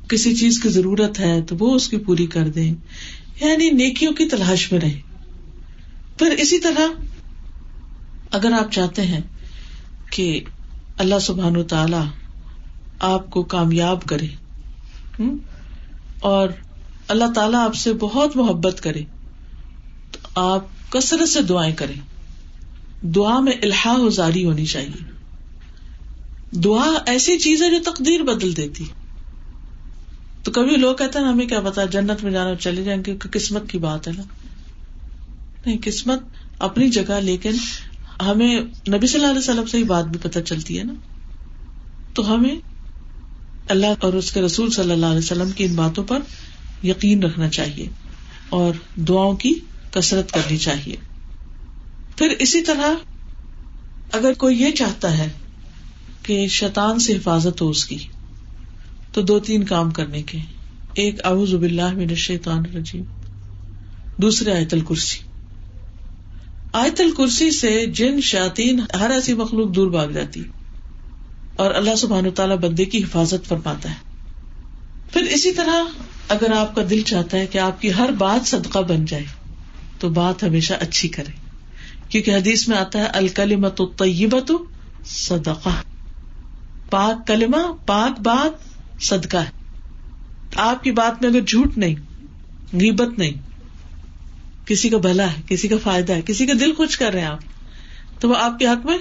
کسی چیز کی ضرورت ہے تو وہ اس کی پوری کر دیں۔ یعنی نیکیوں کی تلاش میں رہے پھر اسی طرح اگر آپ چاہتے ہیں کہ اللہ سبحان و تعالی آپ کو کامیاب کرے اور اللہ تعالیٰ آپ سے بہت محبت کرے، تو آپ کثرت سے دعائیں کریں۔ دعا میں الحا زاری ہونی چاہیے۔ دعا ایسی چیز ہے جو تقدیر بدل دیتی۔ تو کبھی لوگ کہتے ہیں، ہمیں کیا پتا جنت میں جانا چلے جائیں گے قسمت کی بات ہے نا۔ نہیں، قسمت اپنی جگہ، لیکن ہمیں نبی صلی اللہ علیہ وسلم سے ہی بات بھی پتہ چلتی ہے نا۔ تو ہمیں اللہ اور اس کے رسول صلی اللہ علیہ وسلم کی ان باتوں پر یقین رکھنا چاہیے اور دعاؤں کی کسرت کرنی چاہیے۔ پھر اسی طرح اگر کوئی یہ چاہتا ہے کہ شیطان سے حفاظت ہو اس کی۔ تو دو تین کام کرنے کے۔ ایک، اعوذ باللہ من الشیطان الرجیم۔ دوسرے، آیت الکرسی۔ آیت الکرسی سے جن شاطین ہر ایسی مخلوق دور بھاگ جاتی۔ اور اللہ سبحان تعالیٰ بندے کی حفاظت فرماتا ہے۔ پھر اسی طرح اگر آپ کا دل چاہتا ہے کہ آپ کی ہر بات صدقہ بن جائے، تو بات ہمیشہ اچھی کرے۔ کیونکہ حدیث میں آتا ہے الکلیمت طیبت صدقہ۔ پاک کلمہ، پاک بات صدقہ ہے۔ آپ کی بات میں اگر جھوٹ نہیں، غیبت نہیں، کسی کا بھلا ہے، کسی کا فائدہ ہے، کسی کا دل خوش کر رہے ہیں آپ، تو وہ آپ کے حق میں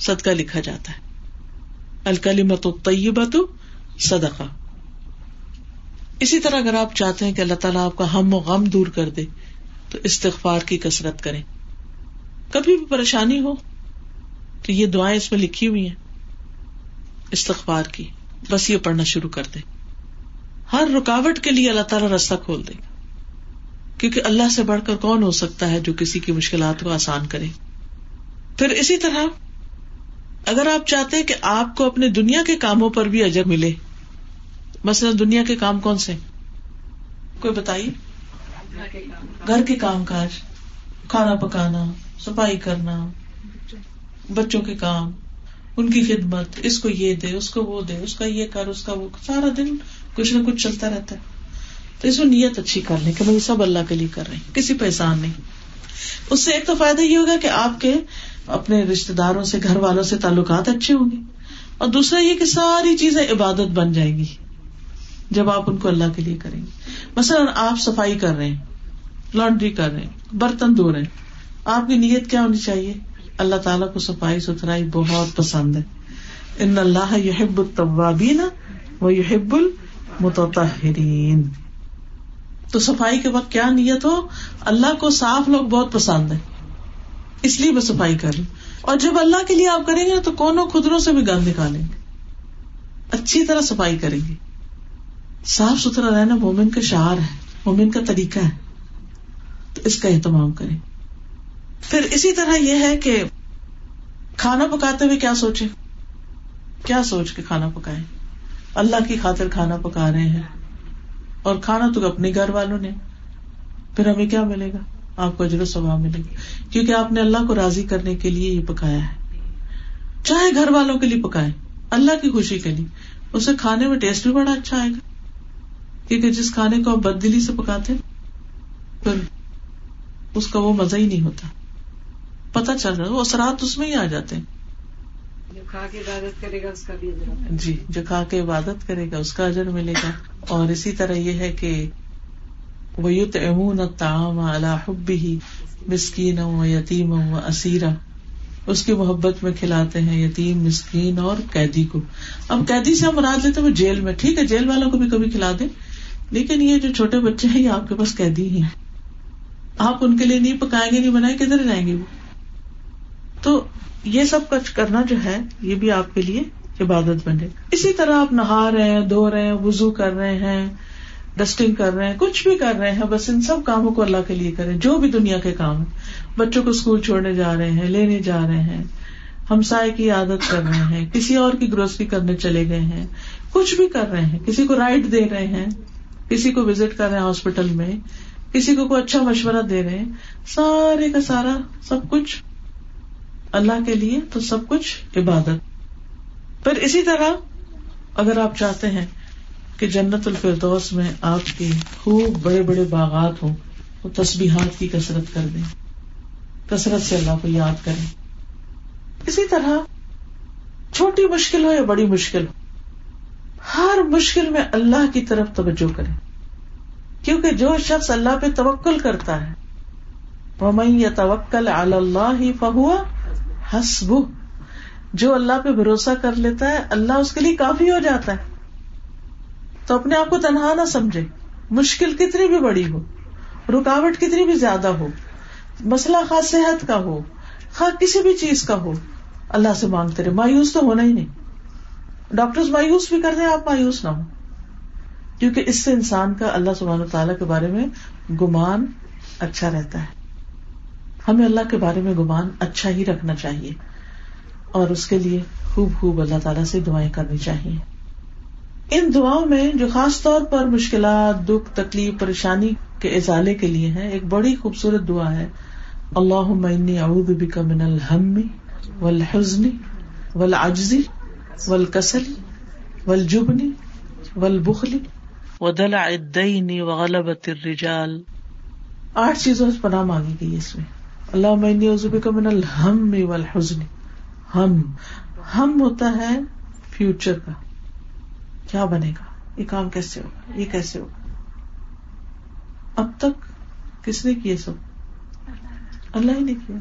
صدقہ لکھا جاتا ہے۔ الکلیمت طیبت صدقہ۔ اسی طرح اگر آپ چاہتے ہیں کہ اللہ تعالیٰ آپ کا ہم و غم دور کر دے، تو استغفار کی کسرت کریں۔ کبھی بھی پریشانی ہو، تو یہ دعائیں اس میں لکھی ہوئی ہیں۔ استغفار کی۔ بس یہ پڑھنا شروع کر دے۔ ہر رکاوٹ کے لیے اللہ تعالیٰ رستہ کھول دے۔ کیونکہ اللہ سے بڑھ کر کون ہو سکتا ہے جو کسی کی مشکلات کو آسان کرے۔ پھر اسی طرح، اگر آپ چاہتے ہیں کہ آپ کو اپنے دنیا کے کاموں پر بھی اجر ملے، مثلاً دنیا کے کام کون سے؟ کوئی بتائیے؟ گھر کے کام کاج، کھانا پکانا، صفائی کرنا، بچوں کے کام۔ ان کی خدمت، اس کو یہ دے، اس کو وہ دے، اس کا یہ کر، اس کا وہ سارا دن کچھ نہ کچھ چلتا رہتا ہے۔ تو اس میں نیت اچھی کر لیں کہ میں سب اللہ کے لیے کر رہے ہیں، کسی پہچان نہیں۔ اس سے ایک تو فائدہ یہ ہوگا کہ آپ کے اپنے رشتے داروں سے، گھر والوں سے تعلقات اچھے ہوں گے۔ اور دوسرا یہ کہ ساری چیزیں عبادت بن جائیں گی، جب آپ ان کو اللہ کے لیے کریں گے۔ مثلاً آپ صفائی کر رہے ہیں لانڈری کر رہے ہیں، برتن دھو رہے ہیں۔ آپ کی نیت کیا ہونی چاہیے؟ اللہ تعالیٰ کو صفائی ستھرائی بہت پسند ہے۔ ان اللہ یحب الطوابین و یحب المتطہرین۔ تو صفائی کے وقت کیا نیت ہو؟ اللہ کو صاف لوگ بہت پسند ہے اس لیے میں صفائی کر رہی اور جب اللہ کے لیے آپ کریں گے تو کونوں خدروں سے بھی گند نکالیں گے۔ اچھی طرح صفائی کریں گے۔ صاف ستھرا رہنا مومن کا شعر ہے، مومن کا طریقہ ہے۔ تو اس کا اہتمام کریں۔ پھر اسی طرح یہ ہے کہ کھانا پکاتے ہوئے کیا سوچے؟ کیا سوچ کے کھانا پکائے؟ اللہ کی خاطر کھانا پکا رہے ہیں۔ اور کھانا تو اپنے گھر والوں نے۔ پھر ہمیں کیا ملے گا؟ آپ کو اجر و ثواب ملے گا۔ کیونکہ آپ نے اللہ کو راضی کرنے کے لیے یہ پکایا ہے۔ چاہے گھر والوں کے لیے پکائے، اللہ کی خوشی کے لیے۔ اسے کھانے میں ٹیسٹ بھی بڑا اچھا آئے گا۔ کیونکہ جس کھانے کو آپ بد دلی سے پکاتے پھر اس کا وہ مزہ ہی نہیں ہوتا۔ پتا چل رہا وہ اثرات اس میں ہی آ جاتے ہیں۔ جی جو کھا کے عبادت کرے گا اس کا اجر ملے گا۔ اور اسی طرح یہ ہے کہ وہ یوت امون تام الحب ہی مسکین و یتیم و اسیرا اس کی محبت میں کھلاتے ہیں یتیم مسکین اور قیدی کو۔ اب قیدی سے ہم مراد لیتے وہ جیل میں۔ ٹھیک ہے جیل والوں کو بھی کبھی کھلا دیں۔ لیکن یہ جو چھوٹے بچے ہیں یہ آپ کے پاس قیدی ہی ہیں۔ آپ ان کے لیے نہیں پکائیں گے نہیں بنائیں کدھر جائیں گے وہ؟ تو یہ سب کچھ کرنا جو ہے، یہ بھی آپ کے لیے عبادت بنے۔ اسی طرح آپ نہا رہے ہیں، دھو رہے ہیں وزو کر رہے ہیں ڈسٹنگ کر رہے ہیں، کچھ بھی کر رہے ہیں، بس ان سب کاموں کو اللہ کے لیے کریں۔ جو بھی دنیا کے کام ہے بچوں کو اسکول چھوڑنے جا رہے ہیں، لینے جا رہے ہیں، ہمسائے کی عادت کر رہے ہیں، کسی اور کی گروسری کرنے چلے گئے ہیں۔ کچھ بھی کر رہے ہیں۔ کسی کو رائٹ دے رہے ہیں، کسی کو وزٹ کر رہے ہیں ہاسپٹل میں، کسی کو کوئی اچھا مشورہ دے رہے ہیں۔ سارے کا سارا سب کچھ اللہ کے لیے تو سب کچھ عبادت۔ پھر اسی طرح اگر آپ چاہتے ہیں کہ جنت الفردوس میں آپ کے خوب بڑے بڑے باغات ہوں، تو تسبیحات کی کسرت کر دیں۔ کثرت سے اللہ کو یاد کریں۔ اسی طرح چھوٹی مشکل ہو یا بڑی مشکل ہو، ہر مشکل میں اللہ کی طرف توجہ کرے کیونکہ جو شخص اللہ پہ توکل کرتا ہے وہ میں توکل اللہ ہی فہوا حسب جو اللہ پہ بھروسہ کر لیتا ہے، اللہ اس کے لیے کافی ہو جاتا ہے۔ تو اپنے آپ کو تنہا نہ سمجھے۔ مشکل کتنی بھی بڑی ہو، رکاوٹ کتنی بھی زیادہ ہو، مسئلہ خاص صحت کا ہو، خاص کسی بھی چیز کا ہو، اللہ سے مانگتے رہے۔ مایوس تو ہونا ہی نہیں۔ ڈاکٹر مایوس بھی کر رہے آپ مایوس نہ ہو کیونکہ اس سے انسان کا اللہ سبحانہ تعالیٰ کے بارے میں گمان اچھا رہتا ہے۔ ہمیں اللہ کے بارے میں گمان اچھا ہی رکھنا چاہیے اور اس کے لیے خوب خوب اللہ تعالیٰ سے دعائیں کرنی چاہیے۔ ان دعاؤں میں جو خاص طور پر مشکلات دکھ تکلیف پریشانی کے ازالے کے لیے ہے ایک بڑی خوبصورت دعا ہے۔ اللہ اعوذ بک من الحم والحزن والعجز والکسل والجبن والبخل ودلع الدین وغلبت الرجال۔ آٹھ چیزوں سے پناہ مانگی گئی اس میں۔ اللہ اعوذ بک من الحم والحزن. ہم. ہم ہوتا ہے فیوچر کا. کیا بنے گا؟ یہ کام کیسے ہوگا؟ یہ کیسے ہوگا؟ اب تک کس نے کیے سب؟ اللہ ہی نے کیا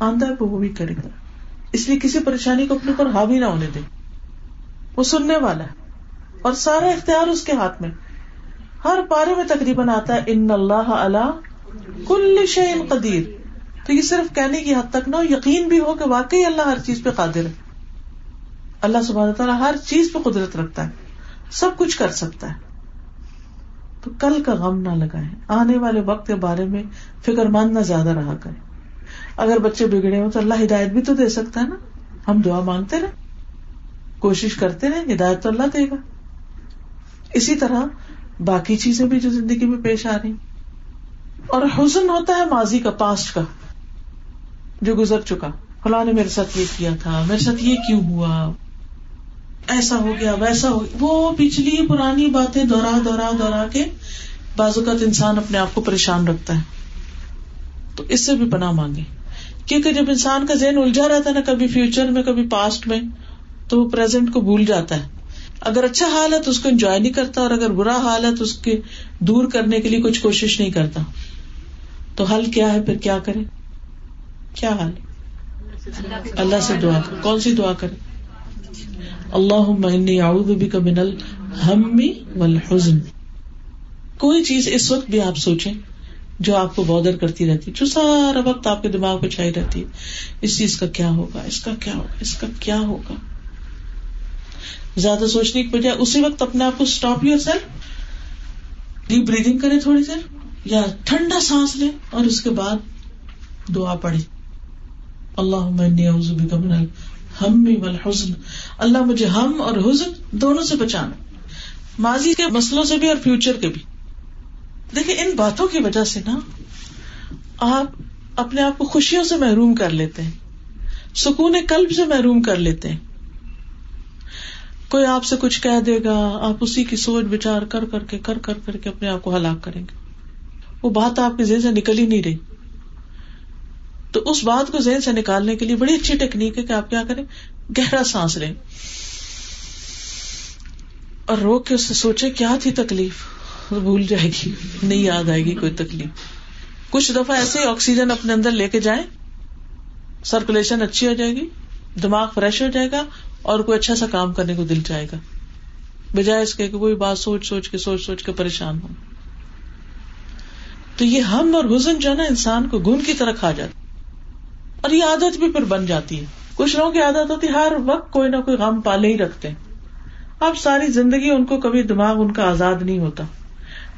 آندہ کو وہ بھی کرے گا. اس لیے کسی پریشانی کو اپنے اوپر حاوی نہ ہونے دے. وہ سننے والا ہے. اور سارا اختیار اس کے ہاتھ میں. ہر پارے میں تقریباً آتا ہے، ان اللہ اللہ کل شعین قدیر. تو یہ صرف کہنے کی حد تک نہ یقین بھی ہو کہ واقعی اللہ ہر چیز پہ قادر ہے۔ اللہ سبحانہ تعالیٰ ہر چیز پہ قدرت رکھتا ہے، سب کچھ کر سکتا ہے۔ تو کل کا غم نہ لگائے آنے والے وقت کے بارے میں فکر مند نہ زیادہ رہا کرے اگر بچے بگڑے ہو تو اللہ ہدایت بھی تو دے سکتا ہے نا۔ ہم دعا مانگتے رہے کوشش کرتے رہے ہدایت تو اللہ دے گا۔ اسی طرح باقی چیزیں بھی جو زندگی میں پیش آ رہی۔ اور حسن ہوتا ہے ماضی کا پاسٹ کا۔ جو گزر چکا۔ فلاں نے میرے ساتھ یہ کیا تھا، میرے ساتھ یہ کیوں ہوا؟ ایسا ہو گیا، ویسا ہو گیا۔ وہ پچھلی پرانی باتیں دوہرا دوہرا دوہرا کے بعض اوقات انسان اپنے آپ کو پریشان رکھتا ہے۔ تو اس سے بھی پناہ مانگے۔ کیونکہ جب انسان کا ذہن الجھا رہتا ہے نا، کبھی فیوچر میں، کبھی پاسٹ میں، تو وہ پرزینٹ کو بھول جاتا ہے۔ اگر اچھا حال ہے تو اس کو انجوائے نہیں کرتا، اور اگر برا حال ہے تو اس کے دور کرنے کے لیے کچھ کوشش نہیں کرتا۔ تو حل کیا ہے؟ پھر کیا کرے؟ کیا حل اللہ سے دعا کر، کون سی دعا کرے اللہ من الحم والحزن۔ کوئی چیز اس وقت بھی آپ سوچیں جو آپ کو بودر کرتی رہتی، جو سارا وقت آپ کے دماغ پہ چھائی رہتی۔ ہے اس چیز کا کیا ہوگا؟ اس کا کیا ہوگا؟ اس کا کیا ہوگا؟ زیادہ سوچنے کی بجائے اسی وقت اپنے آپ کو stop yourself deep breathing کرے تھوڑی دیر، یا ٹھنڈا سانس لے اور اس کے بعد دعا پڑے اللہ من ہم والحزن۔ اللہ مجھے ہم اور حزن دونوں سے بچانا ماضی کے مسلوں سے بھی اور فیوچر کے بھی۔ دیکھیں، ان باتوں کی وجہ سے نا آپ اپنے آپ کو خوشیوں سے محروم کر لیتے ہیں۔ سکون قلب سے محروم کر لیتے ہیں۔ کوئی آپ سے کچھ کہہ دے گا، آپ اسی کی سوچ بچار کر کر کے، کر کر کر کے اپنے آپ کو ہلاک کریں گے۔ وہ بات آپ کے ذہن سے نکل ہی نہیں رہی۔ تو اس بات کو ذہن سے نکالنے کے لیے بڑی اچھی ٹیکنیک ہے کہ آپ کیا کریں، گہرا سانس لیں۔ اور رو کے اس سے سوچے کیا تھی تکلیف؟ بھول جائے گی۔ نہیں یاد آئے گی کوئی تکلیف۔ کچھ دفعہ ایسے ہی آکسیجن اپنے اندر لے کے جائیں سرکولیشن اچھی ہو جائے گی، دماغ فریش ہو جائے گا اور کوئی اچھا سا کام کرنے کو دل جائے گا۔ بجائے اس کے کوئی بات سوچ سوچ کے، سوچ سوچ کے پریشان ہو تو یہ ہم اور حزن جو ہے نا، انسان کو گن کی طرح کھا جاتا اور یہ عادت بھی پھر بن جاتی ہے۔ کچھ لوگوں کی عادت ہوتی ہے ہر وقت کوئی نہ کوئی غم پالے ہی رکھتے اب ساری زندگی ان کو کبھی دماغ ان کا آزاد نہیں ہوتا۔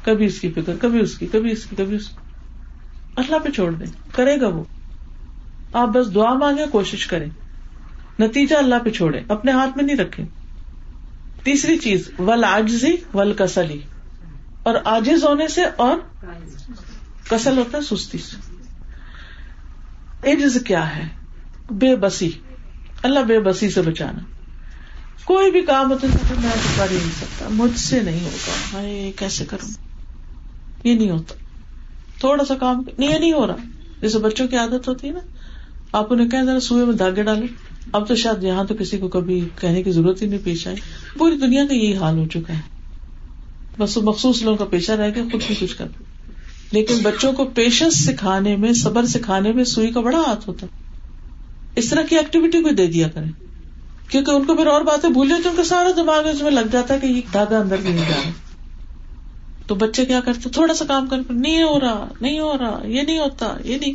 کبھی اس کی فکر کبھی اس کی کبھی اس کی کبھی اس کی۔ اللہ پہ چھوڑ دیں کرے گا وہ۔ آپ بس دعا مانگے کوشش کریں۔ نتیجہ اللہ پہ چھوڑے اپنے ہاتھ میں نہیں رکھے تیسری چیز ول آجزی ول کسلی اور آجز ہونے سے اور کسل ہوتا ہے سستی سے۔ عجز کیا ہے؟ بے بسی۔ اللہ بے بسی سے بچانا۔ کوئی بھی کام ہوتا ہے میں کر ہی نہیں سکتا۔ مجھ سے نہیں ہوگا میں کیسے کروں؟ یہ نہیں ہوتا۔ تھوڑا سا کام نہیں یہ نہیں ہو رہا۔ جیسے بچوں کی عادت ہوتی ہے نا، آپ انہیں کہ ذرا سوئے میں دھاگے ڈالے اب تو شاید یہاں تو کسی کو کبھی کہنے کی ضرورت ہی نہیں پیش آئی۔ پوری دنیا کا یہی حال ہو چکا ہے۔ بس وہ مخصوص لوگوں کا پیشہ رہ گیا، خود بھی کچھ کر لیکن بچوں کو پیشنس سکھانے میں صبر سکھانے میں سوئی کا بڑا ہاتھ ہوتا اس طرح کی ایکٹیویٹی کو دے دیا کریں کیونکہ ان کو پھر اور باتیں بھول جاتی ان کا سارا دماغ اس میں لگ جاتا ہے کہ یہ دادا اندر نہیں جا رہا تو بچے کیا کرتے تھوڑا سا کام کر نہیں ہو رہا نہیں ہو رہا یہ نہیں ہوتا یہ نہیں۔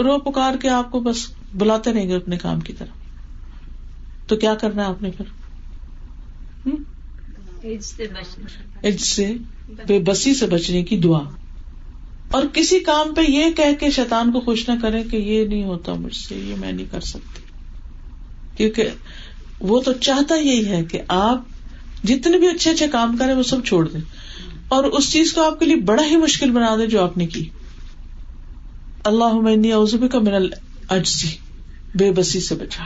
رو پکار کے آپ کو بس بلاتے رہیں گے اپنے کام کی طرح تو کیا کرنا ہے آپ نے پھر؟ سے بے بسی سے بچنے کی دعا۔ اور کسی کام پہ یہ کہہ کے شیطان کو خوش نہ کرے کہ یہ نہیں ہوتا مجھ سے، یہ میں نہیں کر سکتی۔ کیونکہ وہ تو چاہتا یہی ہے کہ آپ جتنے بھی اچھے اچھے کام کریں وہ سب چھوڑ دیں۔ اور اس چیز کو آپ کے لیے بڑا ہی مشکل بنا دے جو آپ نے کی۔ اللہ اوزبی کا من الجسی بے بسی سے بچا۔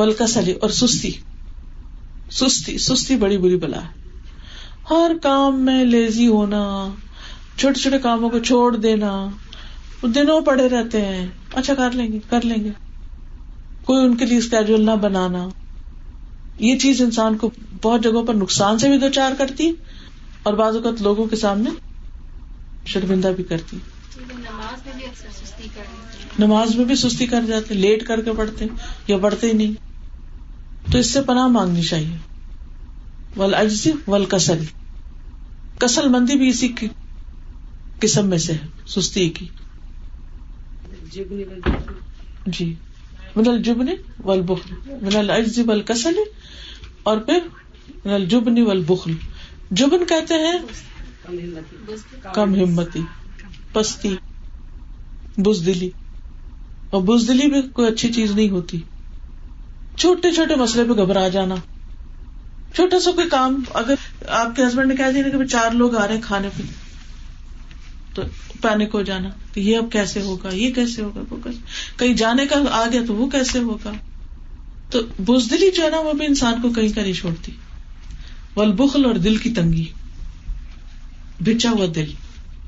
ولکسلی اور سستی۔ سستی سستی بڑی بری بلا۔ ہے ہر کام میں لیزی ہونا۔ چھوٹے چھوٹے کاموں کو چھوڑ دینا۔ دنوں پڑے رہتے ہیں۔ اچھا کر لیں گے، کر لیں گے۔ کوئی ان کے لیے اسکیجول نہ بنانا۔ یہ چیز انسان کو بہت جگہوں پر نقصان سے بھی دو چار کرتی، اور بعض اوقات لوگوں کے سامنے شرمندہ بھی کرتی۔ نماز میں بھی سستی کر جاتے، لیٹ کر کے پڑھتے یا پڑھتے ہی نہیں۔ تو اس سے پناہ مانگنی چاہیے۔ ول اجزی ول کسل کسل مندی بھی اسی کی قسم میں سے ہے سستی کی۔ جی۔ من الجبن والبخل۔ من العجز والکسل۔ اور پھر من الجبن والبخل۔ جبن کہتے ہیں کم ہمتی۔ پستی۔ بزدلی۔ اور بزدلی بھی کوئی اچھی چیز نہیں ہوتی۔ چھوٹے چھوٹے مسئلے پہ گھبرا جانا۔ چھوٹا سا کوئی کام، اگر آپ کے ہسبینڈ نے کہہ دیا کہ چار لوگ آ رہے ہیں کھانے پہ۔ تو پینک ہو جانا کہ یہ اب کیسے ہوگا، یہ کیسے ہوگا، وہ کیسے کہیں جانے کا آ گیا تو وہ کیسے ہوگا؟ تو بزدلی جو ہے نا، وہ بھی انسان کو کہیں کا نہیں چھوڑتی۔ بخل اور دل کی تنگی۔ بچا ہوا دل۔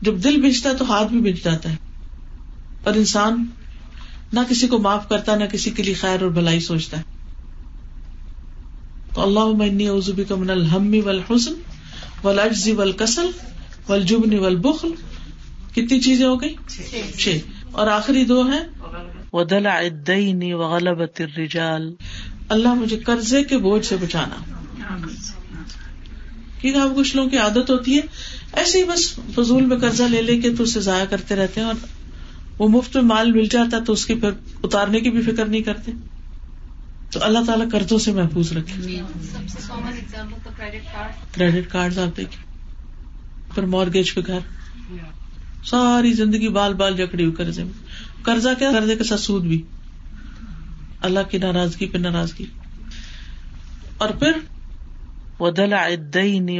جب دل بچتا ہے تو ہاتھ بھی بچ جاتا ہے۔ اور انسان نہ کسی کو معاف کرتا، نہ کسی کے لیے خیر اور بلائی سوچتا ہے۔ تو اللہ منی ازبی کا من الحمی ول حسن ول اجزی ول کتنی چیزیں ہو گئی چھ۔ اور آخری دو ہے وہ دل ادئی غلبت الرجال۔ اللہ مجھے قرضے کے بوجھ سے بچانا۔ کیونکہ اب کچھ لوگوں کی عادت ہوتی ہے۔ ایسے ہی بس فضول میں قرضہ لے لے کے تو اسے ضائع کرتے رہتے ہیں اور وہ مفت میں مال مل جاتا تو اس کی پھر اتارنے کی بھی فکر نہیں کرتے۔ تو اللہ تعالیٰ قرضوں سے محفوظ رکھے۔ کریڈٹ کارڈ آپ دیکھیں۔ پھر مارگیج پہ گھر۔ ساری زندگی بال بال جکڑی ہوئی قرضے میں۔ قرضہ کیا؟ قرضے کے ساتھ سود بھی۔ اللہ کی ناراضگی پہ ناراضگی۔ اور پھر وہ دلا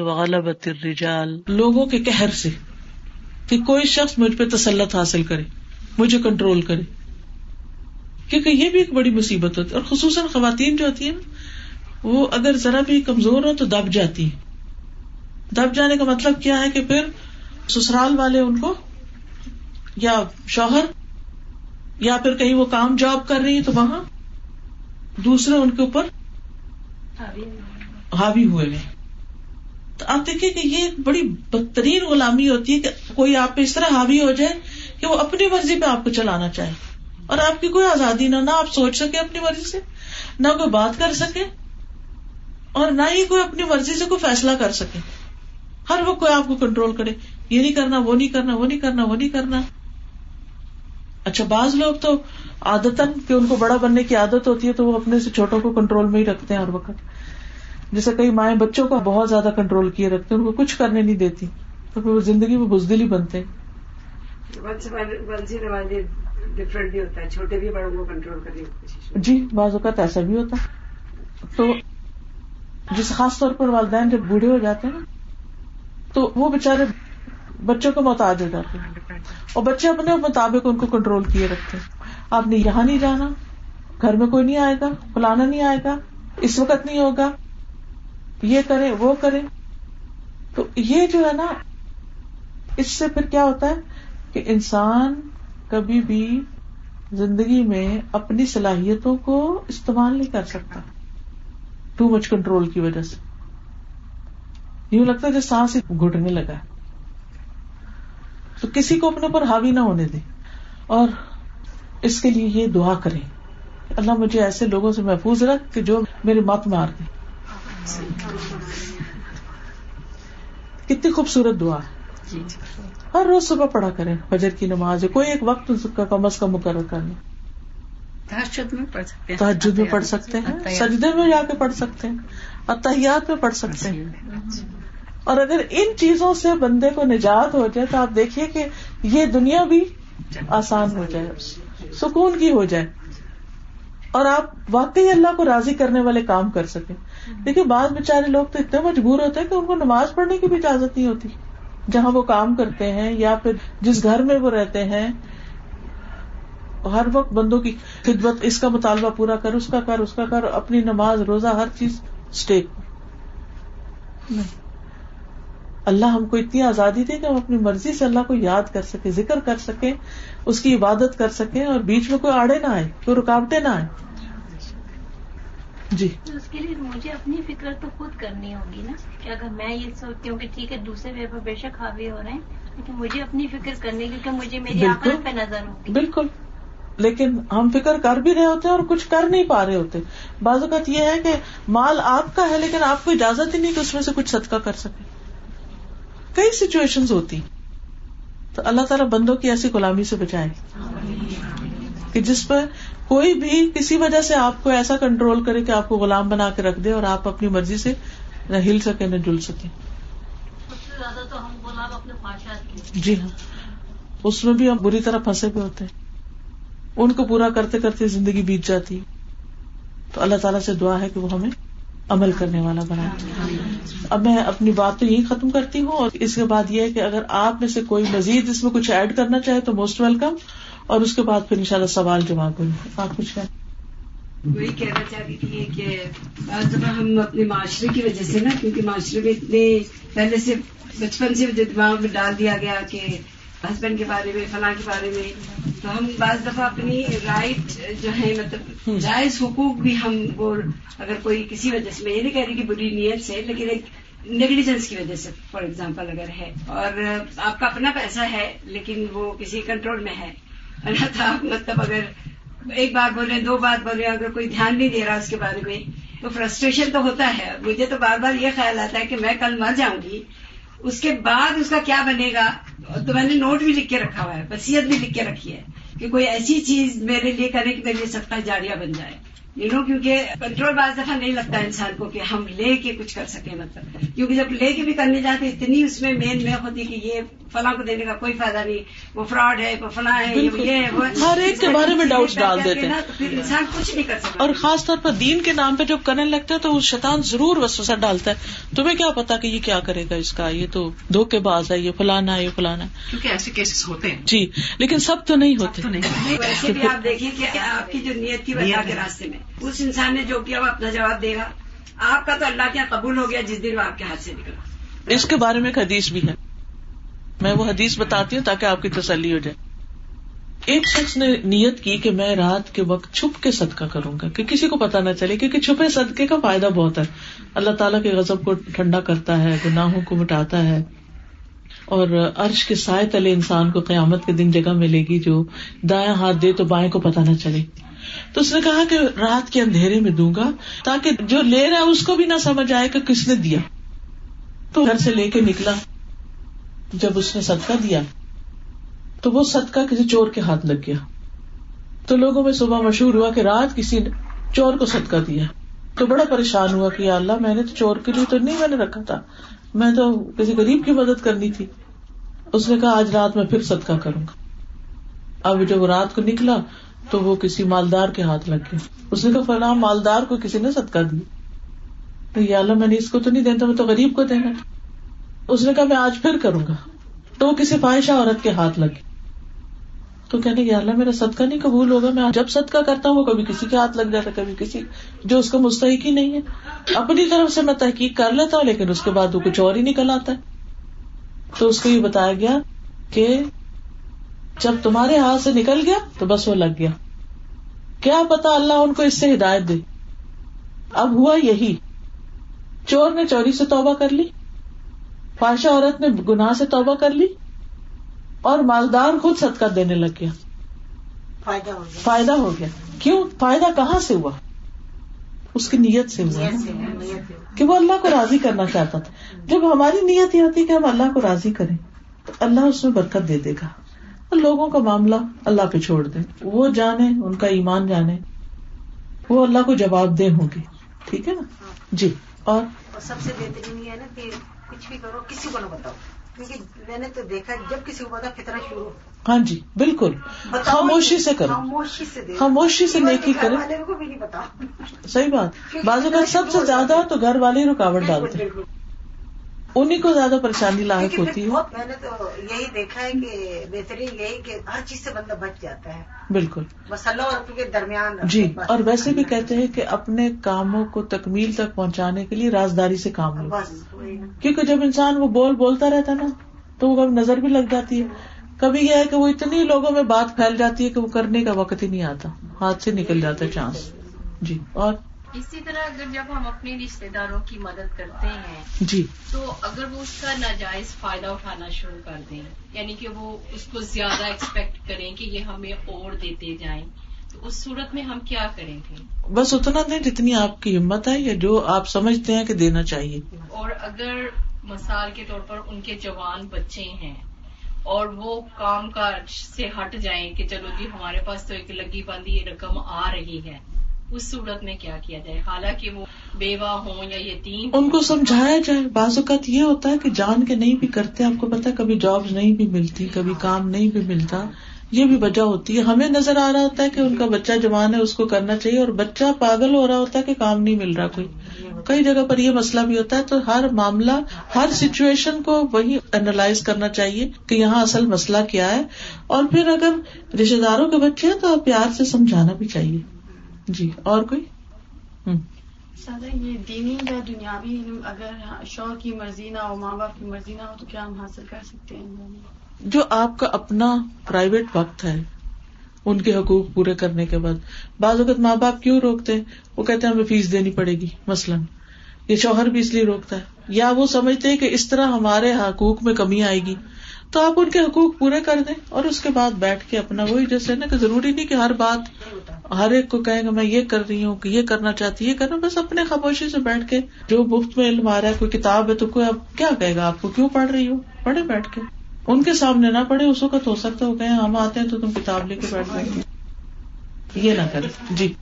غلبت الرجال۔ لوگوں کے کہر سے کہ کوئی شخص مجھ پہ تسلط حاصل کرے، مجھے کنٹرول کرے۔ کیونکہ یہ بھی ایک بڑی مصیبت ہوتی ہے۔ اور خصوصاً خواتین جو ہوتی ہیں نا، وہ اگر ذرا بھی کمزور ہو تو دب جاتی ہیں۔ دب جانے کا مطلب کیا ہے کہ پھر سسرال والے ان کو یا شوہر یا پھر کہیں وہ کام جاب کر رہی ہے تو وہاں دوسرے ان کے اوپر حاوی ہوئے۔ ہیں۔ تو آپ دیکھیں کہ یہ بڑی بدترین غلامی ہوتی ہے کہ کوئی آپ پہ اس طرح حاوی ہو جائے کہ وہ اپنی مرضی پہ آپ کو چلانا چاہے۔ اور آپ کی کوئی آزادی نہ نہ آپ سوچ سکے اپنی مرضی سے نہ کوئی بات کر سکے اور نہ ہی کوئی اپنی مرضی سے کوئی فیصلہ کر سکے ہر وقت کوئی آپ کو کنٹرول کرے یہ نہیں کرنا وہ نہیں کرنا وہ نہیں کرنا وہ نہیں کرنا۔ اچھا بعض لوگ تو عادت کہ ان کو بڑا بننے کی عادت ہوتی ہے تو وہ اپنے سے چھوٹوں کو کنٹرول میں ہی رکھتے ہیں ہر وقت۔ جیسے کئی مائیں بچوں کو بہت زیادہ کنٹرول کیے رکھتے ان کو کچھ کرنے نہیں دیتی تو پھر وہ زندگی میں بزدل ہی بنتے جی بعض اوقات ایسا بھی ہوتا تو جس خاص طور پر والدین جب بوڑھے ہو جاتے ہیں نا تو وہ بےچارے بچوں کو محتاج ہو جاتے ہیں۔ اور بچے اپنے مطابق ان کو کنٹرول کیے رکھتے ہیں۔ آپ نے یہاں نہیں جانا، گھر میں کوئی نہیں آئے گا، فلانا نہیں آئے گا، اس وقت نہیں ہوگا۔ یہ کرے وہ کرے تو یہ جو ہے نا، اس سے پھر کیا ہوتا ہے کہ انسان کبھی بھی زندگی میں اپنی صلاحیتوں کو استعمال نہیں کر سکتا۔ ٹو مچ کنٹرول کی وجہ سے۔ یوں لگتا ہے جو سانس ہی گھٹنے لگا تو کسی کو اپنے اوپر حاوی نہ ہونے دے اور اس کے لیے یہ دعا کریں اللہ مجھے ایسے لوگوں سے محفوظ رکھ کہ جو میری مت مار دیں کتنی خوبصورت دعا۔ ہے جی۔ ہر روز صبح پڑھا کریں فجر کی نماز کوئی ایک وقت کا کم از کم مقرر کر لیں۔ تحجد میں پڑھ سکتے ہیں۔ تحجد میں پڑھ سکتے ہیں سجدے میں جا کے پڑھ سکتے ہیں اتحیات میں پڑھ سکتے ہیں۔ اور اگر ان چیزوں سے بندے کو نجات ہو جائے تو آپ دیکھیے کہ یہ دنیا بھی آسان ہو جائے، سکون کی ہو جائے۔ اور آپ واقعی اللہ کو راضی کرنے والے کام کر سکیں۔ دیکھیے، بعض بےچارے لوگ تو اتنے مجبور ہوتے ہیں کہ ان کو نماز پڑھنے کی بھی اجازت نہیں ہوتی۔ جہاں وہ کام کرتے ہیں یا پھر جس گھر میں وہ رہتے ہیں، ہر وقت بندوں کی خدمت، اس کا مطالبہ پورا کر، اس کا کر، اس کا کر، اپنی نماز، روزہ، ہر چیز اسٹیک اللہ ہم کو اتنی آزادی دے کہ ہم اپنی مرضی سے اللہ کو یاد کر سکیں ذکر کر سکیں اس کی عبادت کر سکیں اور بیچ میں کوئی آڑے نہ آئے کوئی رکاوٹیں نہ آئے۔ جی۔ اس کے لیے مجھے اپنی فکر تو خود کرنی ہوگی نا کہ اگر میں یہ سوچتی ہوں کہ ٹھیک ہے دوسرے بے شک حاوی ہو رہے ہیں لیکن مجھے اپنی فکر کرنی کیونکہ مجھے میری آخرت پہ نظر ہوگی بالکل۔ لیکن ہم فکر کر بھی رہے ہوتے ہیں اور کچھ کر نہیں پا رہے ہوتے۔ بعض اوقات یہ ہے کہ مال آپ کا ہے لیکن آپ کو اجازت ہی نہیں کہ اس میں سے کچھ صدقہ کر سکے کئی سچویشن ہوتی تو اللہ تعالیٰ بندوں کی ایسی غلامی سے بچائے کہ جس پر کوئی بھی کسی وجہ سے آپ کو ایسا کنٹرول کرے کہ آپ کو غلام بنا کے رکھ دے اور آپ اپنی مرضی سے نہ ہل سکے نہ جل سکے جی ہاں۔ اس میں بھی ہم بری طرح پھنسے ہوئے ہوتے ہیں۔ ان کو پورا کرتے کرتے زندگی بیت جاتی۔ تو اللہ تعالیٰ سے دعا ہے کہ وہ ہمیں عمل کرنے والا بنائے اب میں اپنی بات تو یہی ختم کرتی ہوں اور اس کے بعد یہ ہے کہ اگر آپ میں سے کوئی مزید اس میں کچھ ایڈ کرنا چاہے تو موسٹ ویلکم اور اس کے بعد پھر ان شاء اللہ سوال جواب ہوں آپ کچھ کہیں۔ وہی کہنا چاہ رہی تھی کہ بعض دفعہ ہم اپنے معاشرے کی وجہ سے نا، کیونکہ معاشرے میں اتنے پہلے سے بچپن سے دماغ میں ڈال دیا گیا کہ ہسبینڈ کے بارے میں، فلاں کے بارے میں۔ تو ہم بعض دفعہ اپنی رائٹ جو ہے مطلب جائز حقوق بھی ہم وہ اگر کوئی کسی وجہ سے، میں یہ نہیں کہہ رہی کہ بری نیت سے، لیکن ایک نیگلیجنس کی وجہ سے فار ایگزامپل اگر ہے۔ اور آپ کا اپنا پیسہ ہے، لیکن وہ کسی کنٹرول میں ہے۔ تھا مطلب اگر ایک بار بولے، دو بار بولے، اگر کوئی دھیان نہیں دے رہا اس کے بارے میں، تو فرسٹریشن تو ہوتا ہے۔ مجھے تو بار بار یہ خیال آتا ہے کہ میں کل مر جاؤں گی۔ اس کے بعد اس کا کیا بنے گا؟ تو میں نے نوٹ بھی لکھ کے رکھا ہوا ہے وسیعت بھی لکھ کے رکھی ہے کہ کوئی ایسی چیز میرے لیے کرے کہ میرے لیے سب کا جاریہ بن جائے۔ یو نو کیونکہ کنٹرول بعض دفعہ نہیں لگتا انسان کو کہ ہم لے کے کچھ کر سکیں مطلب۔ کیونکہ جب لے کے بھی کرنے جاتے اتنی اس میں مین میں ہوتی کہ یہ فلاں کو دینے کا کوئی فائدہ نہیں۔ وہ فراڈ ہے وہ فلاں ہے یہ ہر ایک کے بارے میں ڈاؤٹ ڈال دیتے ہیں پھر انسان کچھ نہیں کر سکتا۔ اور خاص طور پر دین کے نام پہ جب کرنے لگتے ہیں تو وہ شیطان ضرور وسوسہ ڈالتا ہے۔ تمہیں کیا پتا کہ یہ کیا کرے گا اس کا؟ یہ تو دھوکے باز ہے یہ فلانا ہے یہ فلانا ہے۔ کیونکہ ایسے کیسز ہوتے ہیں۔ جی لیکن سب تو نہیں ہوتے۔ ویسے بھی آپ دیکھیں کہ آپ کی جو نیت تھی اللہ کے راستے میں۔ اس انسان نے جو کیا وہ اپنا جواب دے گا۔ آپ کا تو اللہ کے قبول ہو گیا، جس دن وہ آپ کے ہاتھ سے نکلا۔ اس کے بارے میں ایک حدیث بھی ہے۔ میں وہ حدیث بتاتی ہوں تاکہ آپ کی تسلی ہو جائے۔ ایک شخص نے نیت کی کہ میں رات کے وقت چھپ کے صدقہ کروں گا، کہ کسی کو پتا نہ چلے، کیونکہ چھپے صدقے کا فائدہ بہت ہے۔ اللہ تعالیٰ کے غزب کو ٹھنڈا کرتا ہے، گناہوں کو مٹاتا ہے۔ اور عرش کے سائے تلے انسان کو قیامت کے دن جگہ ملے گی جو دائیں ہاتھ دے تو بائیں کو پتا نہ چلے۔ تو اس نے کہا کہ رات کے اندھیرے میں دوں گا تاکہ جو لے رہا ہے اس کو بھی نہ سمجھ آئے کہ کس نے دیا۔ تو گھر سے لے کے نکلا۔ جب اس نے صدقہ دیا، تو وہ صدقہ کسی چور کے ہاتھ لگ گیا۔ تو لوگوں میں صبح مشہور ہوا کہ رات کسی نے چور کو صدقہ دیا۔ تو بڑا پریشان ہوا کہ یا اللہ، میں نے تو چور کے لیے تو نہیں میں نے رکھا تھا۔ میں تو کسی غریب کی مدد کرنی تھی۔ اس نے کہا، آج رات میں پھر صدقہ کروں گا۔ اب جب وہ رات کو نکلا تو وہ کسی مالدار کے ہاتھ لگ گیا۔ اس نے کہا، فلاں مالدار کو کسی نے صدقہ دی یا اللہ، میں نے اس کو تو نہیں دینا میں تو غریب کو دینا اس نے کہا، میں آج پھر کروں گا۔ تو وہ کسی فائشہ عورت کے ہاتھ لگے تو کہنے کہ اللہ، میرا صدقہ نہیں قبول ہوگا۔ میں جب صدقہ کرتا ہوں، وہ کبھی کسی کے ہاتھ لگ جاتا کبھی کسی جو اس کا مستحق ہی نہیں ہے۔ اپنی طرف سے میں تحقیق کر لیتا ہوں، لیکن اس کے بعد وہ کچھ اور ہی نکل آتا ہے۔ تو اس کو یہ بتایا گیا کہ جب تمہارے ہاتھ سے نکل گیا تو بس وہ لگ گیا۔ کیا پتا اللہ ان کو اس سے ہدایت دے۔ اب ہوا یہی۔ چور نے چوری سے توبہ کر لی۔ فاشا عورت نے گناہ سے توبہ کر لی۔ اور مالدار خود صدقہ دینے لگ گیا۔ فائدہ ہو گیا۔ فائدہ ہو گیا۔ کیوں؟ فائدہ کہاں سے ہوا؟ اس کی نیت سے ہوا۔ کہ وہ اللہ کو راضی کرنا چاہتا تھا۔ جب ہماری نیت یہ ہوتی ہے کہ ہم اللہ کو راضی کریں تو اللہ اس میں برکت دے دے گا۔ اور لوگوں کا معاملہ اللہ پہ چھوڑ دیں۔ وہ جانے ان کا ایمان جانے۔ وہ اللہ کو جواب دہ ہوں گے۔ ٹھیک ہے نا؟ جی۔ اور سب سے بہترین یہ ہے نا کہ کچھ بھی کرو کسی کو نہ بتاؤ۔ کیونکہ میں نے تو دیکھا جب کسی کو بتا فتنا شروع ہاں جی بالکل۔ خاموشی سے کرو۔ خاموشی سے دے خاموشی سے نیکی کرے صحیح بات۔ بعض اوقات سب سے زیادہ تو گھر والے ہی رکاوٹ ڈالتے انہیں کو زیادہ پریشانی لاحق ہوتی ہے بہت میں نے تو یہی دیکھا ہے کہ بہترین یہی کہ ہر چیز سے بندہ بچ جاتا ہے۔ بالکل۔ مسلح اور کے درمیان جی۔ اور ویسے بھی کہتے ہیں کہ اپنے کاموں کو تکمیل تک پہنچانے کے لیے رازداری سے کام لو۔ کیونکہ جب انسان وہ بول بولتا رہتا نا تو وہ کبھی نظر بھی لگ جاتی ہے۔ کبھی یہ ہے کہ وہ اتنی لوگوں میں بات پھیل جاتی ہے کہ وہ کرنے کا وقت ہی نہیں آتا ہاتھ سے نکل جاتا ہے چانس۔ جی اور؟ اسی طرح اگر جب ہم اپنے رشتے داروں کی مدد کرتے ہیں جی۔ تو اگر وہ اس کا ناجائز فائدہ اٹھانا شروع کر دیں یعنی کہ وہ اس کو زیادہ ایکسپیکٹ کریں کہ یہ ہمیں اور دیتے جائیں تو اس صورت میں ہم کیا کریں گے؟ بس اتنا دیں جتنی آپ کی ہمت ہے یا جو آپ سمجھتے ہیں کہ دینا چاہیے۔ اور اگر مثال کے طور پر ان کے جوان بچے ہیں اور وہ کام کاج سے ہٹ جائیں کہ چلو جی ہمارے پاس تو ایک لگی بندی رقم آ رہی ہے اس صورت میں کیا کیا جائے؟ حالانکہ وہ بیوہ ہوں یا یتیم ان کو سمجھایا جائے، بعض اوقات یہ ہوتا ہے کہ جان کے نہیں بھی کرتے، آپ کو پتا کبھی جاب نہیں بھی ملتی، کبھی کام نہیں بھی ملتا۔ یہ بھی وجہ ہوتی ہے۔ ہمیں نظر آ رہا ہوتا ہے کہ ان کا بچہ جوان ہے، اس کو کرنا چاہیے اور بچہ پاگل ہو رہا ہوتا ہے کہ کام نہیں مل رہا کوئی۔ کئی جگہ پر یہ مسئلہ بھی ہوتا ہے تو ہر معاملہ، ہر سچویشن کو وہی اینالائز کرنا چاہیے کہ یہاں اصل مسئلہ کیا ہے۔ اور پھر اگر رشتے داروں کے بچے ہیں تو پیار سے سمجھانا بھی چاہیے۔ جی اور کوئی؟ سادہ یہ دینی یا دنیاوی؟ علم اگر شوہر کی مرضی نہ ہو ماں باپ کی مرضی نہ ہو تو کیا ہم حاصل کر سکتے ہیں؟ جو آپ کا اپنا پرائیویٹ وقت ہے ان کے حقوق پورے کرنے کے بعد۔ بعض اوقات ماں باپ کیوں روکتے؟ ہیں وہ کہتے ہیں ہمیں فیس دینی پڑے گی مثلاً۔ یہ شوہر بھی اس لیے روکتا ہے۔ یا وہ سمجھتے ہیں کہ اس طرح ہمارے حقوق میں کمی آئے گی۔ تو آپ ان کے حقوق پورے کر دیں اور اس کے بعد بیٹھ کے اپنا وہی جیسے نا کہ ضروری نہیں کہ ہر بات ہر ایک کو کہیں گے میں یہ کر رہی ہوں کہ یہ کرنا چاہتی یہ کرنا، بس اپنے خاموشی سے بیٹھ کے جو مفت میں علم آ رہا ہے، کوئی کتاب ہے تو کوئی اب کیا کہے گا آپ کو؟ کیوں پڑھ رہی ہو؟ پڑھے بیٹھ کے۔ ان کے سامنے نہ پڑھے، اس وقت ہو سکتا ہے وہ کہیں ہم آتے ہیں تو تم کتاب لے کے بیٹھ جائیں یہ نہ کرے جی۔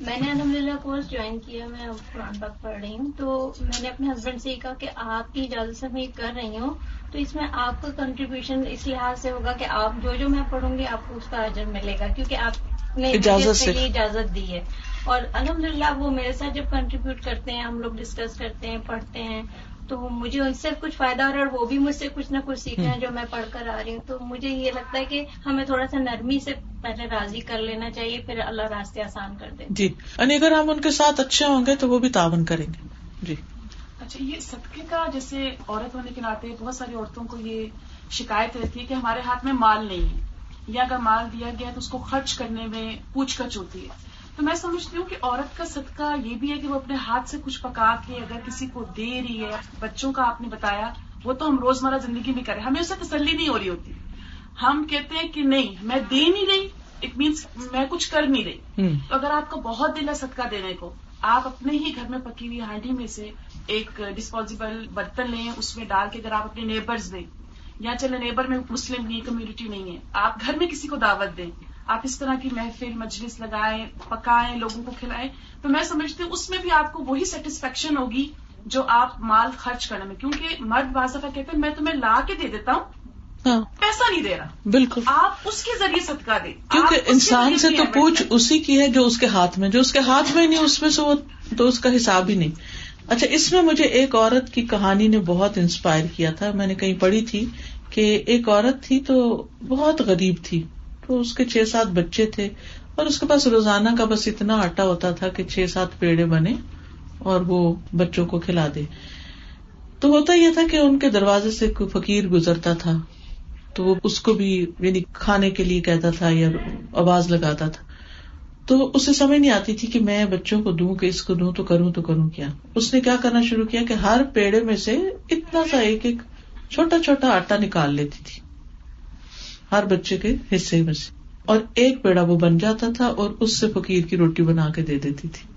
میں نے الحمد للہ کورس جوائن کیا میں قرآن پاک پڑھ رہی ہوں۔ تو میں نے اپنے ہسبینڈ سے یہ کہا کہ آپ کی اجازت سے میں یہ کر رہی ہوں۔ تو اس میں آپ کا کنٹریبیوشن اس لحاظ سے ہوگا کہ آپ جو جو میں پڑھوں گی آپ کو اس کا اجر ملے گا۔ کیونکہ آپ نے اجازت۔ یہ اجازت دی ہے۔ اور الحمد للہ وہ میرے ساتھ جب کنٹریبیوٹ کرتے ہیں ہم لوگ ڈسکس کرتے ہیں پڑھتے ہیں۔ تو مجھے ان سے کچھ فائدہ ہو رہا ہے اور وہ بھی مجھ سے کچھ نہ کچھ سیکھ رہے ہیں جو میں پڑھ کر آ رہی ہوں۔ تو مجھے یہ لگتا ہے کہ ہمیں تھوڑا سا نرمی سے پہلے راضی کر لینا چاہیے پھر اللہ راستے آسان کر دے۔ جی۔ یعنی اگر ہم ان کے ساتھ اچھے ہوں گے تو وہ بھی تعاون کریں گے۔ جی۔ اچھا یہ صدقے کا جیسے عورت ہونے کے ناطے بہت ساری عورتوں کو یہ شکایت رہتی ہے کہ ہمارے ہاتھ میں مال نہیں ہے۔ یا اگر مال دیا گیا تو اس کو خرچ کرنے میں پوچھ کچھ ہوتی ہے۔ تو میں سمجھتی ہوں کہ عورت کا صدقہ یہ بھی ہے کہ وہ اپنے ہاتھ سے کچھ پکا کے اگر کسی کو دے رہی ہے بچوں کا آپ نے بتایا وہ تو ہم روزمرہ زندگی میں کریں۔ ہمیں اس سے تسلی نہیں ہو رہی ہوتی۔ ہم کہتے ہیں کہ نہیں میں دے نہیں رہی اٹ مینس میں کچھ کر نہیں رہی۔ تو اگر آپ کا بہت دل ہے صدقہ دینے کو آپ اپنے ہی گھر میں پکی ہوئی ہانڈی میں سے ایک ڈسپوزیبل برتن لیں اس میں ڈال کے اگر آپ اپنے نیبرز دیں یا چلے نیبر میں مسلم نہیں کمیونٹی نہیں ہے آپ گھر میں کسی کو دعوت دیں۔ آپ اس طرح کی محفل مجلس لگائیں پکائیں لوگوں کو کھلائیں تو میں سمجھتی ہوں اس میں بھی آپ کو وہی سیٹسفیکشن ہوگی جو آپ مال خرچ کرنے میں کیونکہ مرد بعض دفعہ کہتے ہیں میں تمہیں لا کے دے دیتا ہوں ہاں۔ پیسہ نہیں دے رہا۔ بالکل۔ آپ اس کے ذریعے صدقہ دیں۔ کیونکہ انسان سے تو پوچھ اسی کی ہے جو اس کے ہاتھ میں جو اس کے ہاتھ میں نہیں اس میں سے وہ تو اس کا حساب ہی نہیں۔ اچھا اس میں مجھے ایک عورت کی کہانی نے بہت انسپائر کیا تھا۔ میں نے کہیں پڑھی تھی کہ ایک عورت تھی تو بہت غریب تھی۔ تو اس کے چھ سات بچے تھے اور اس کے پاس روزانہ کا بس اتنا آٹا ہوتا تھا کہ چھ سات پیڑے بنے اور وہ بچوں کو کھلا دے۔ تو ہوتا یہ تھا کہ ان کے دروازے سے کوئی فقیر گزرتا تھا، تو وہ اس کو بھی یعنی کھانے کے لیے کہتا تھا یا آواز لگاتا تھا۔ تو اسے سمجھ نہیں آتی تھی کہ میں بچوں کو دوں کہ اس کو دوں تو کروں تو کروں کیا۔ اس نے کیا کرنا شروع کیا کہ ہر پیڑے میں سے اتنا سا ایک ایک چھوٹا چھوٹا آٹا نکال لیتی تھی۔ ہر بچے کے حصے میں سے۔ اور ایک پیڑا وہ بن جاتا تھا اور اس سے فقیر کی روٹی بنا کے دے دیتی تھی۔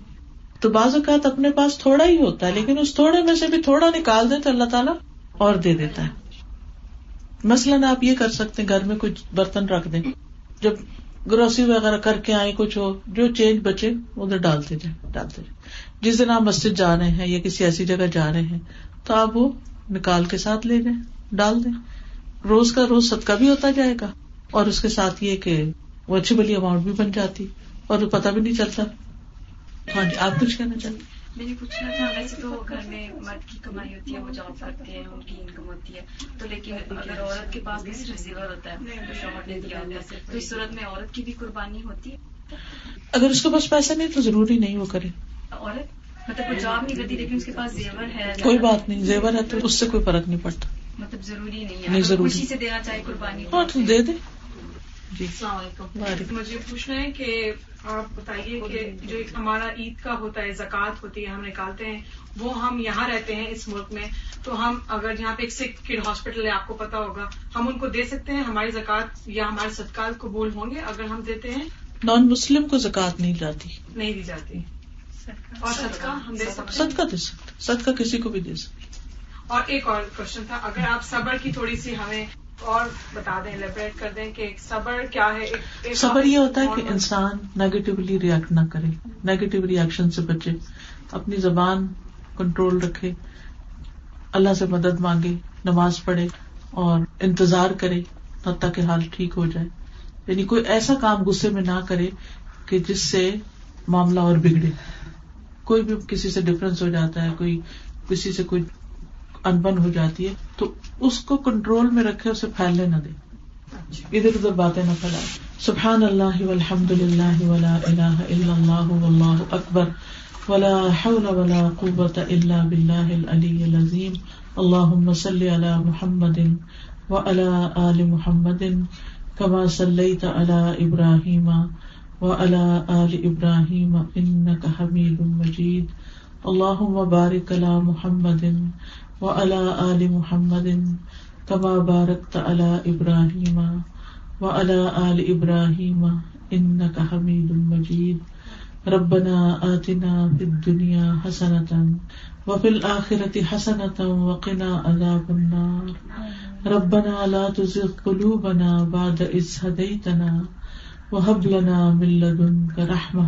تو بعض اوقات اپنے پاس تھوڑا ہی ہوتا ہے، لیکن اس تھوڑے میں سے بھی تھوڑا نکال دے تو اللہ تعالیٰ اور دے دیتا ہے۔ مثلاً آپ یہ کر سکتے گھر میں کچھ برتن رکھ دیں۔ جب گروسری وغیرہ کر کے آئے کچھ ہو، جو چینج بچے، ادھر ڈالتے جائیں ڈالتے جائیں۔ جس دن آپ مسجد جا رہے ہیں یا کسی ایسی جگہ جا رہے ہیں، تو آپ وہ نکال کے ساتھ لے جائیں ڈال دیں۔ روز کا روز صدقہ بھی ہوتا جائے گا اور اس کے ساتھ یہ کہ وہ اچھی بلی اماؤنٹ بھی بن جاتی اور پتا بھی نہیں چلتا۔ ہاں جی آپ کچھ کہنا چاہتے میں نے پوچھنا تھا ویسے تو گھر میں مرد کی کمائی ہوتی ہے وہ جاب کرتے ہیں ان کی انکم ہوتی ہے تو لیکن اگر عورت کے پاس ہوتا ہے تو شوہر نے دیا ہوتا ہے تو اس صورت میں عورت کی بھی قربانی ہوتی ہے؟ اگر اس کے پاس پیسہ نہیں تو ضروری نہیں وہ کرے۔ عورت؟ مطلب وہ جاب نہیں کرتی لیکن اس کے پاس زیور ہے کوئی بات نہیں زیور ہے تو اس سے کوئی فرق نہیں پڑتا۔ مطلب ضروری نہیں ہے۔ ضروری خوشی سے دینا چاہے قربانی ہاں تو دے دے۔ جی۔ السلام علیکم۔ مجھے پوچھنا ہے کہ آپ بتائیے کہ جو ہمارا عید کا ہوتا ہے زکوٰۃ ہوتی ہے ہم نکالتے ہیں وہ ہم یہاں رہتے ہیں اس ملک میں۔ تو ہم اگر یہاں پہ ایک سکھ کڈ ہاسپٹل ہے آپ کو پتا ہوگا ہم ان کو دے سکتے ہیں ہماری زکوٰۃ یا ہمارے صدقات قبول ہوں گے اگر ہم دیتے ہیں؟ نان مسلم کو زکات نہیں جاتی۔ نہیں دی جاتی۔ اور صدقہ ہم دے سکتے ہیں؟ صدقہ دے سکتے۔ صدقہ کسی کو بھی دے سکتے۔ اور ایک اور کوشچن تھا اگر آپ صبر کی تھوڑی سی ہمیں اور بتا دیں لیبریٹ کر دیں کہ صبر کیا ہے؟ ایک- ایک صبر یہ ہوتا ہے کہ انسان نیگیٹولی ریئیکٹ نہ کرے نیگیٹو ریئیکشن سے بچے اپنی زبان کنٹرول رکھے اللہ سے مدد مانگے نماز پڑھے اور انتظار کرے حتیٰ کہ حال ٹھیک ہو جائے۔ یعنی کوئی ایسا کام غصے میں نہ کرے کہ جس سے معاملہ اور بگڑے۔ کوئی بھی کسی سے ڈفرینس ہو جاتا ہے کوئی کسی سے کوئی انبن ہو جاتی ہے، تو اس کو کنٹرول میں رکھے، اسے پھیلنے نہ دے۔ ادھر ادھر باتیں نہ پھیلائے۔ سبحان اللہ والحمد للہ ولا الہ الا اللہ واللہ اکبر۔ ولا حول ولا قوة الا باللہ العلی العظیم۔ اللہم صلی علی محمد وعلى آل محمد كما صليت على إبراهيم وعلى آل إبراهيم إنك حميد مجيد اللهم بارك على محمد وعلى آل محمد كما باركت على إبراهيم وعلى آل إبراهيم إنك حميد مجيد. ربنا آتنا في الدنيا حسنة وفي الآخرة حسنة وقنا عذاب النار. ربنا لا تزغ قلوبنا بعد إذ هديتنا وهب لنا من لدنك رحمة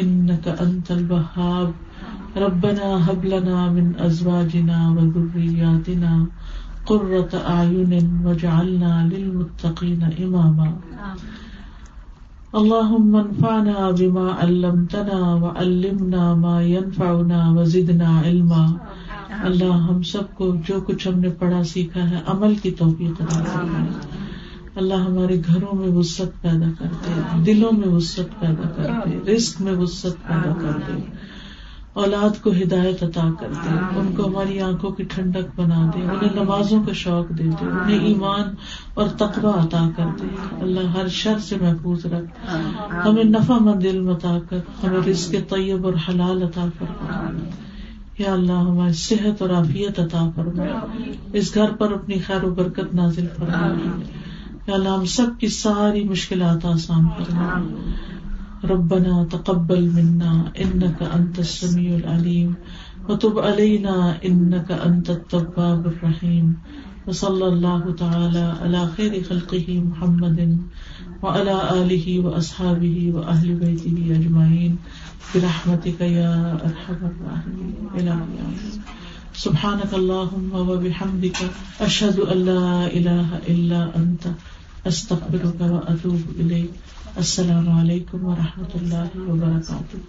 إنك أنت الوهاب. ربنا هب لنا من أزواجنا وذرياتنا قرة أعين واجعلنا للمتقين إماما. اللهم انفعنا بما علمتنا وعلمنا ما ينفعنا وزدنا علما. اللہ ہم سب کو جو کچھ ہم نے پڑھا سیکھا ہے، عمل کی توفیق عطا فرمائے۔ اللہ ہمارے گھروں میں وسط پیدا کر دے دلوں میں وسط پیدا کر دے رزق میں وسط پیدا کر دے اولاد کو ہدایت عطا کر دے ان کو ہماری آنکھوں کی ٹھنڈک بنا دے، انہیں نمازوں کا شوق دے دے، انہیں ایمان اور تقوی عطا کر دے اللہ ہر شر سے محفوظ رکھ۔ ہمیں نفع مند علم عطا کر، ہمیں رزق طیب اور حلال عطا فرما۔ یا اللہ ہماری صحت اور عافیت عطا فرما۔ اس گھر پر اپنی خیر و برکت نازل فرما۔ یا اللہ ہم سب کی ساری مشکلات آسان فرما ربنا تقبل منا انك انت السميع العليم وتب علينا انك انت التواب الرحيم وصلى الله تعالى على خير خلقه محمد وعلى اله واصحابه واهل بيته اجمعين برحمتك يا ارحم الراحمين الى آمين. سبحانك اللهم وبحمدك اشهد ان لا اله الا انت۔ استغفرك واتوب اليك السلام علیکم و رحمۃ اللہ وبرکاتہ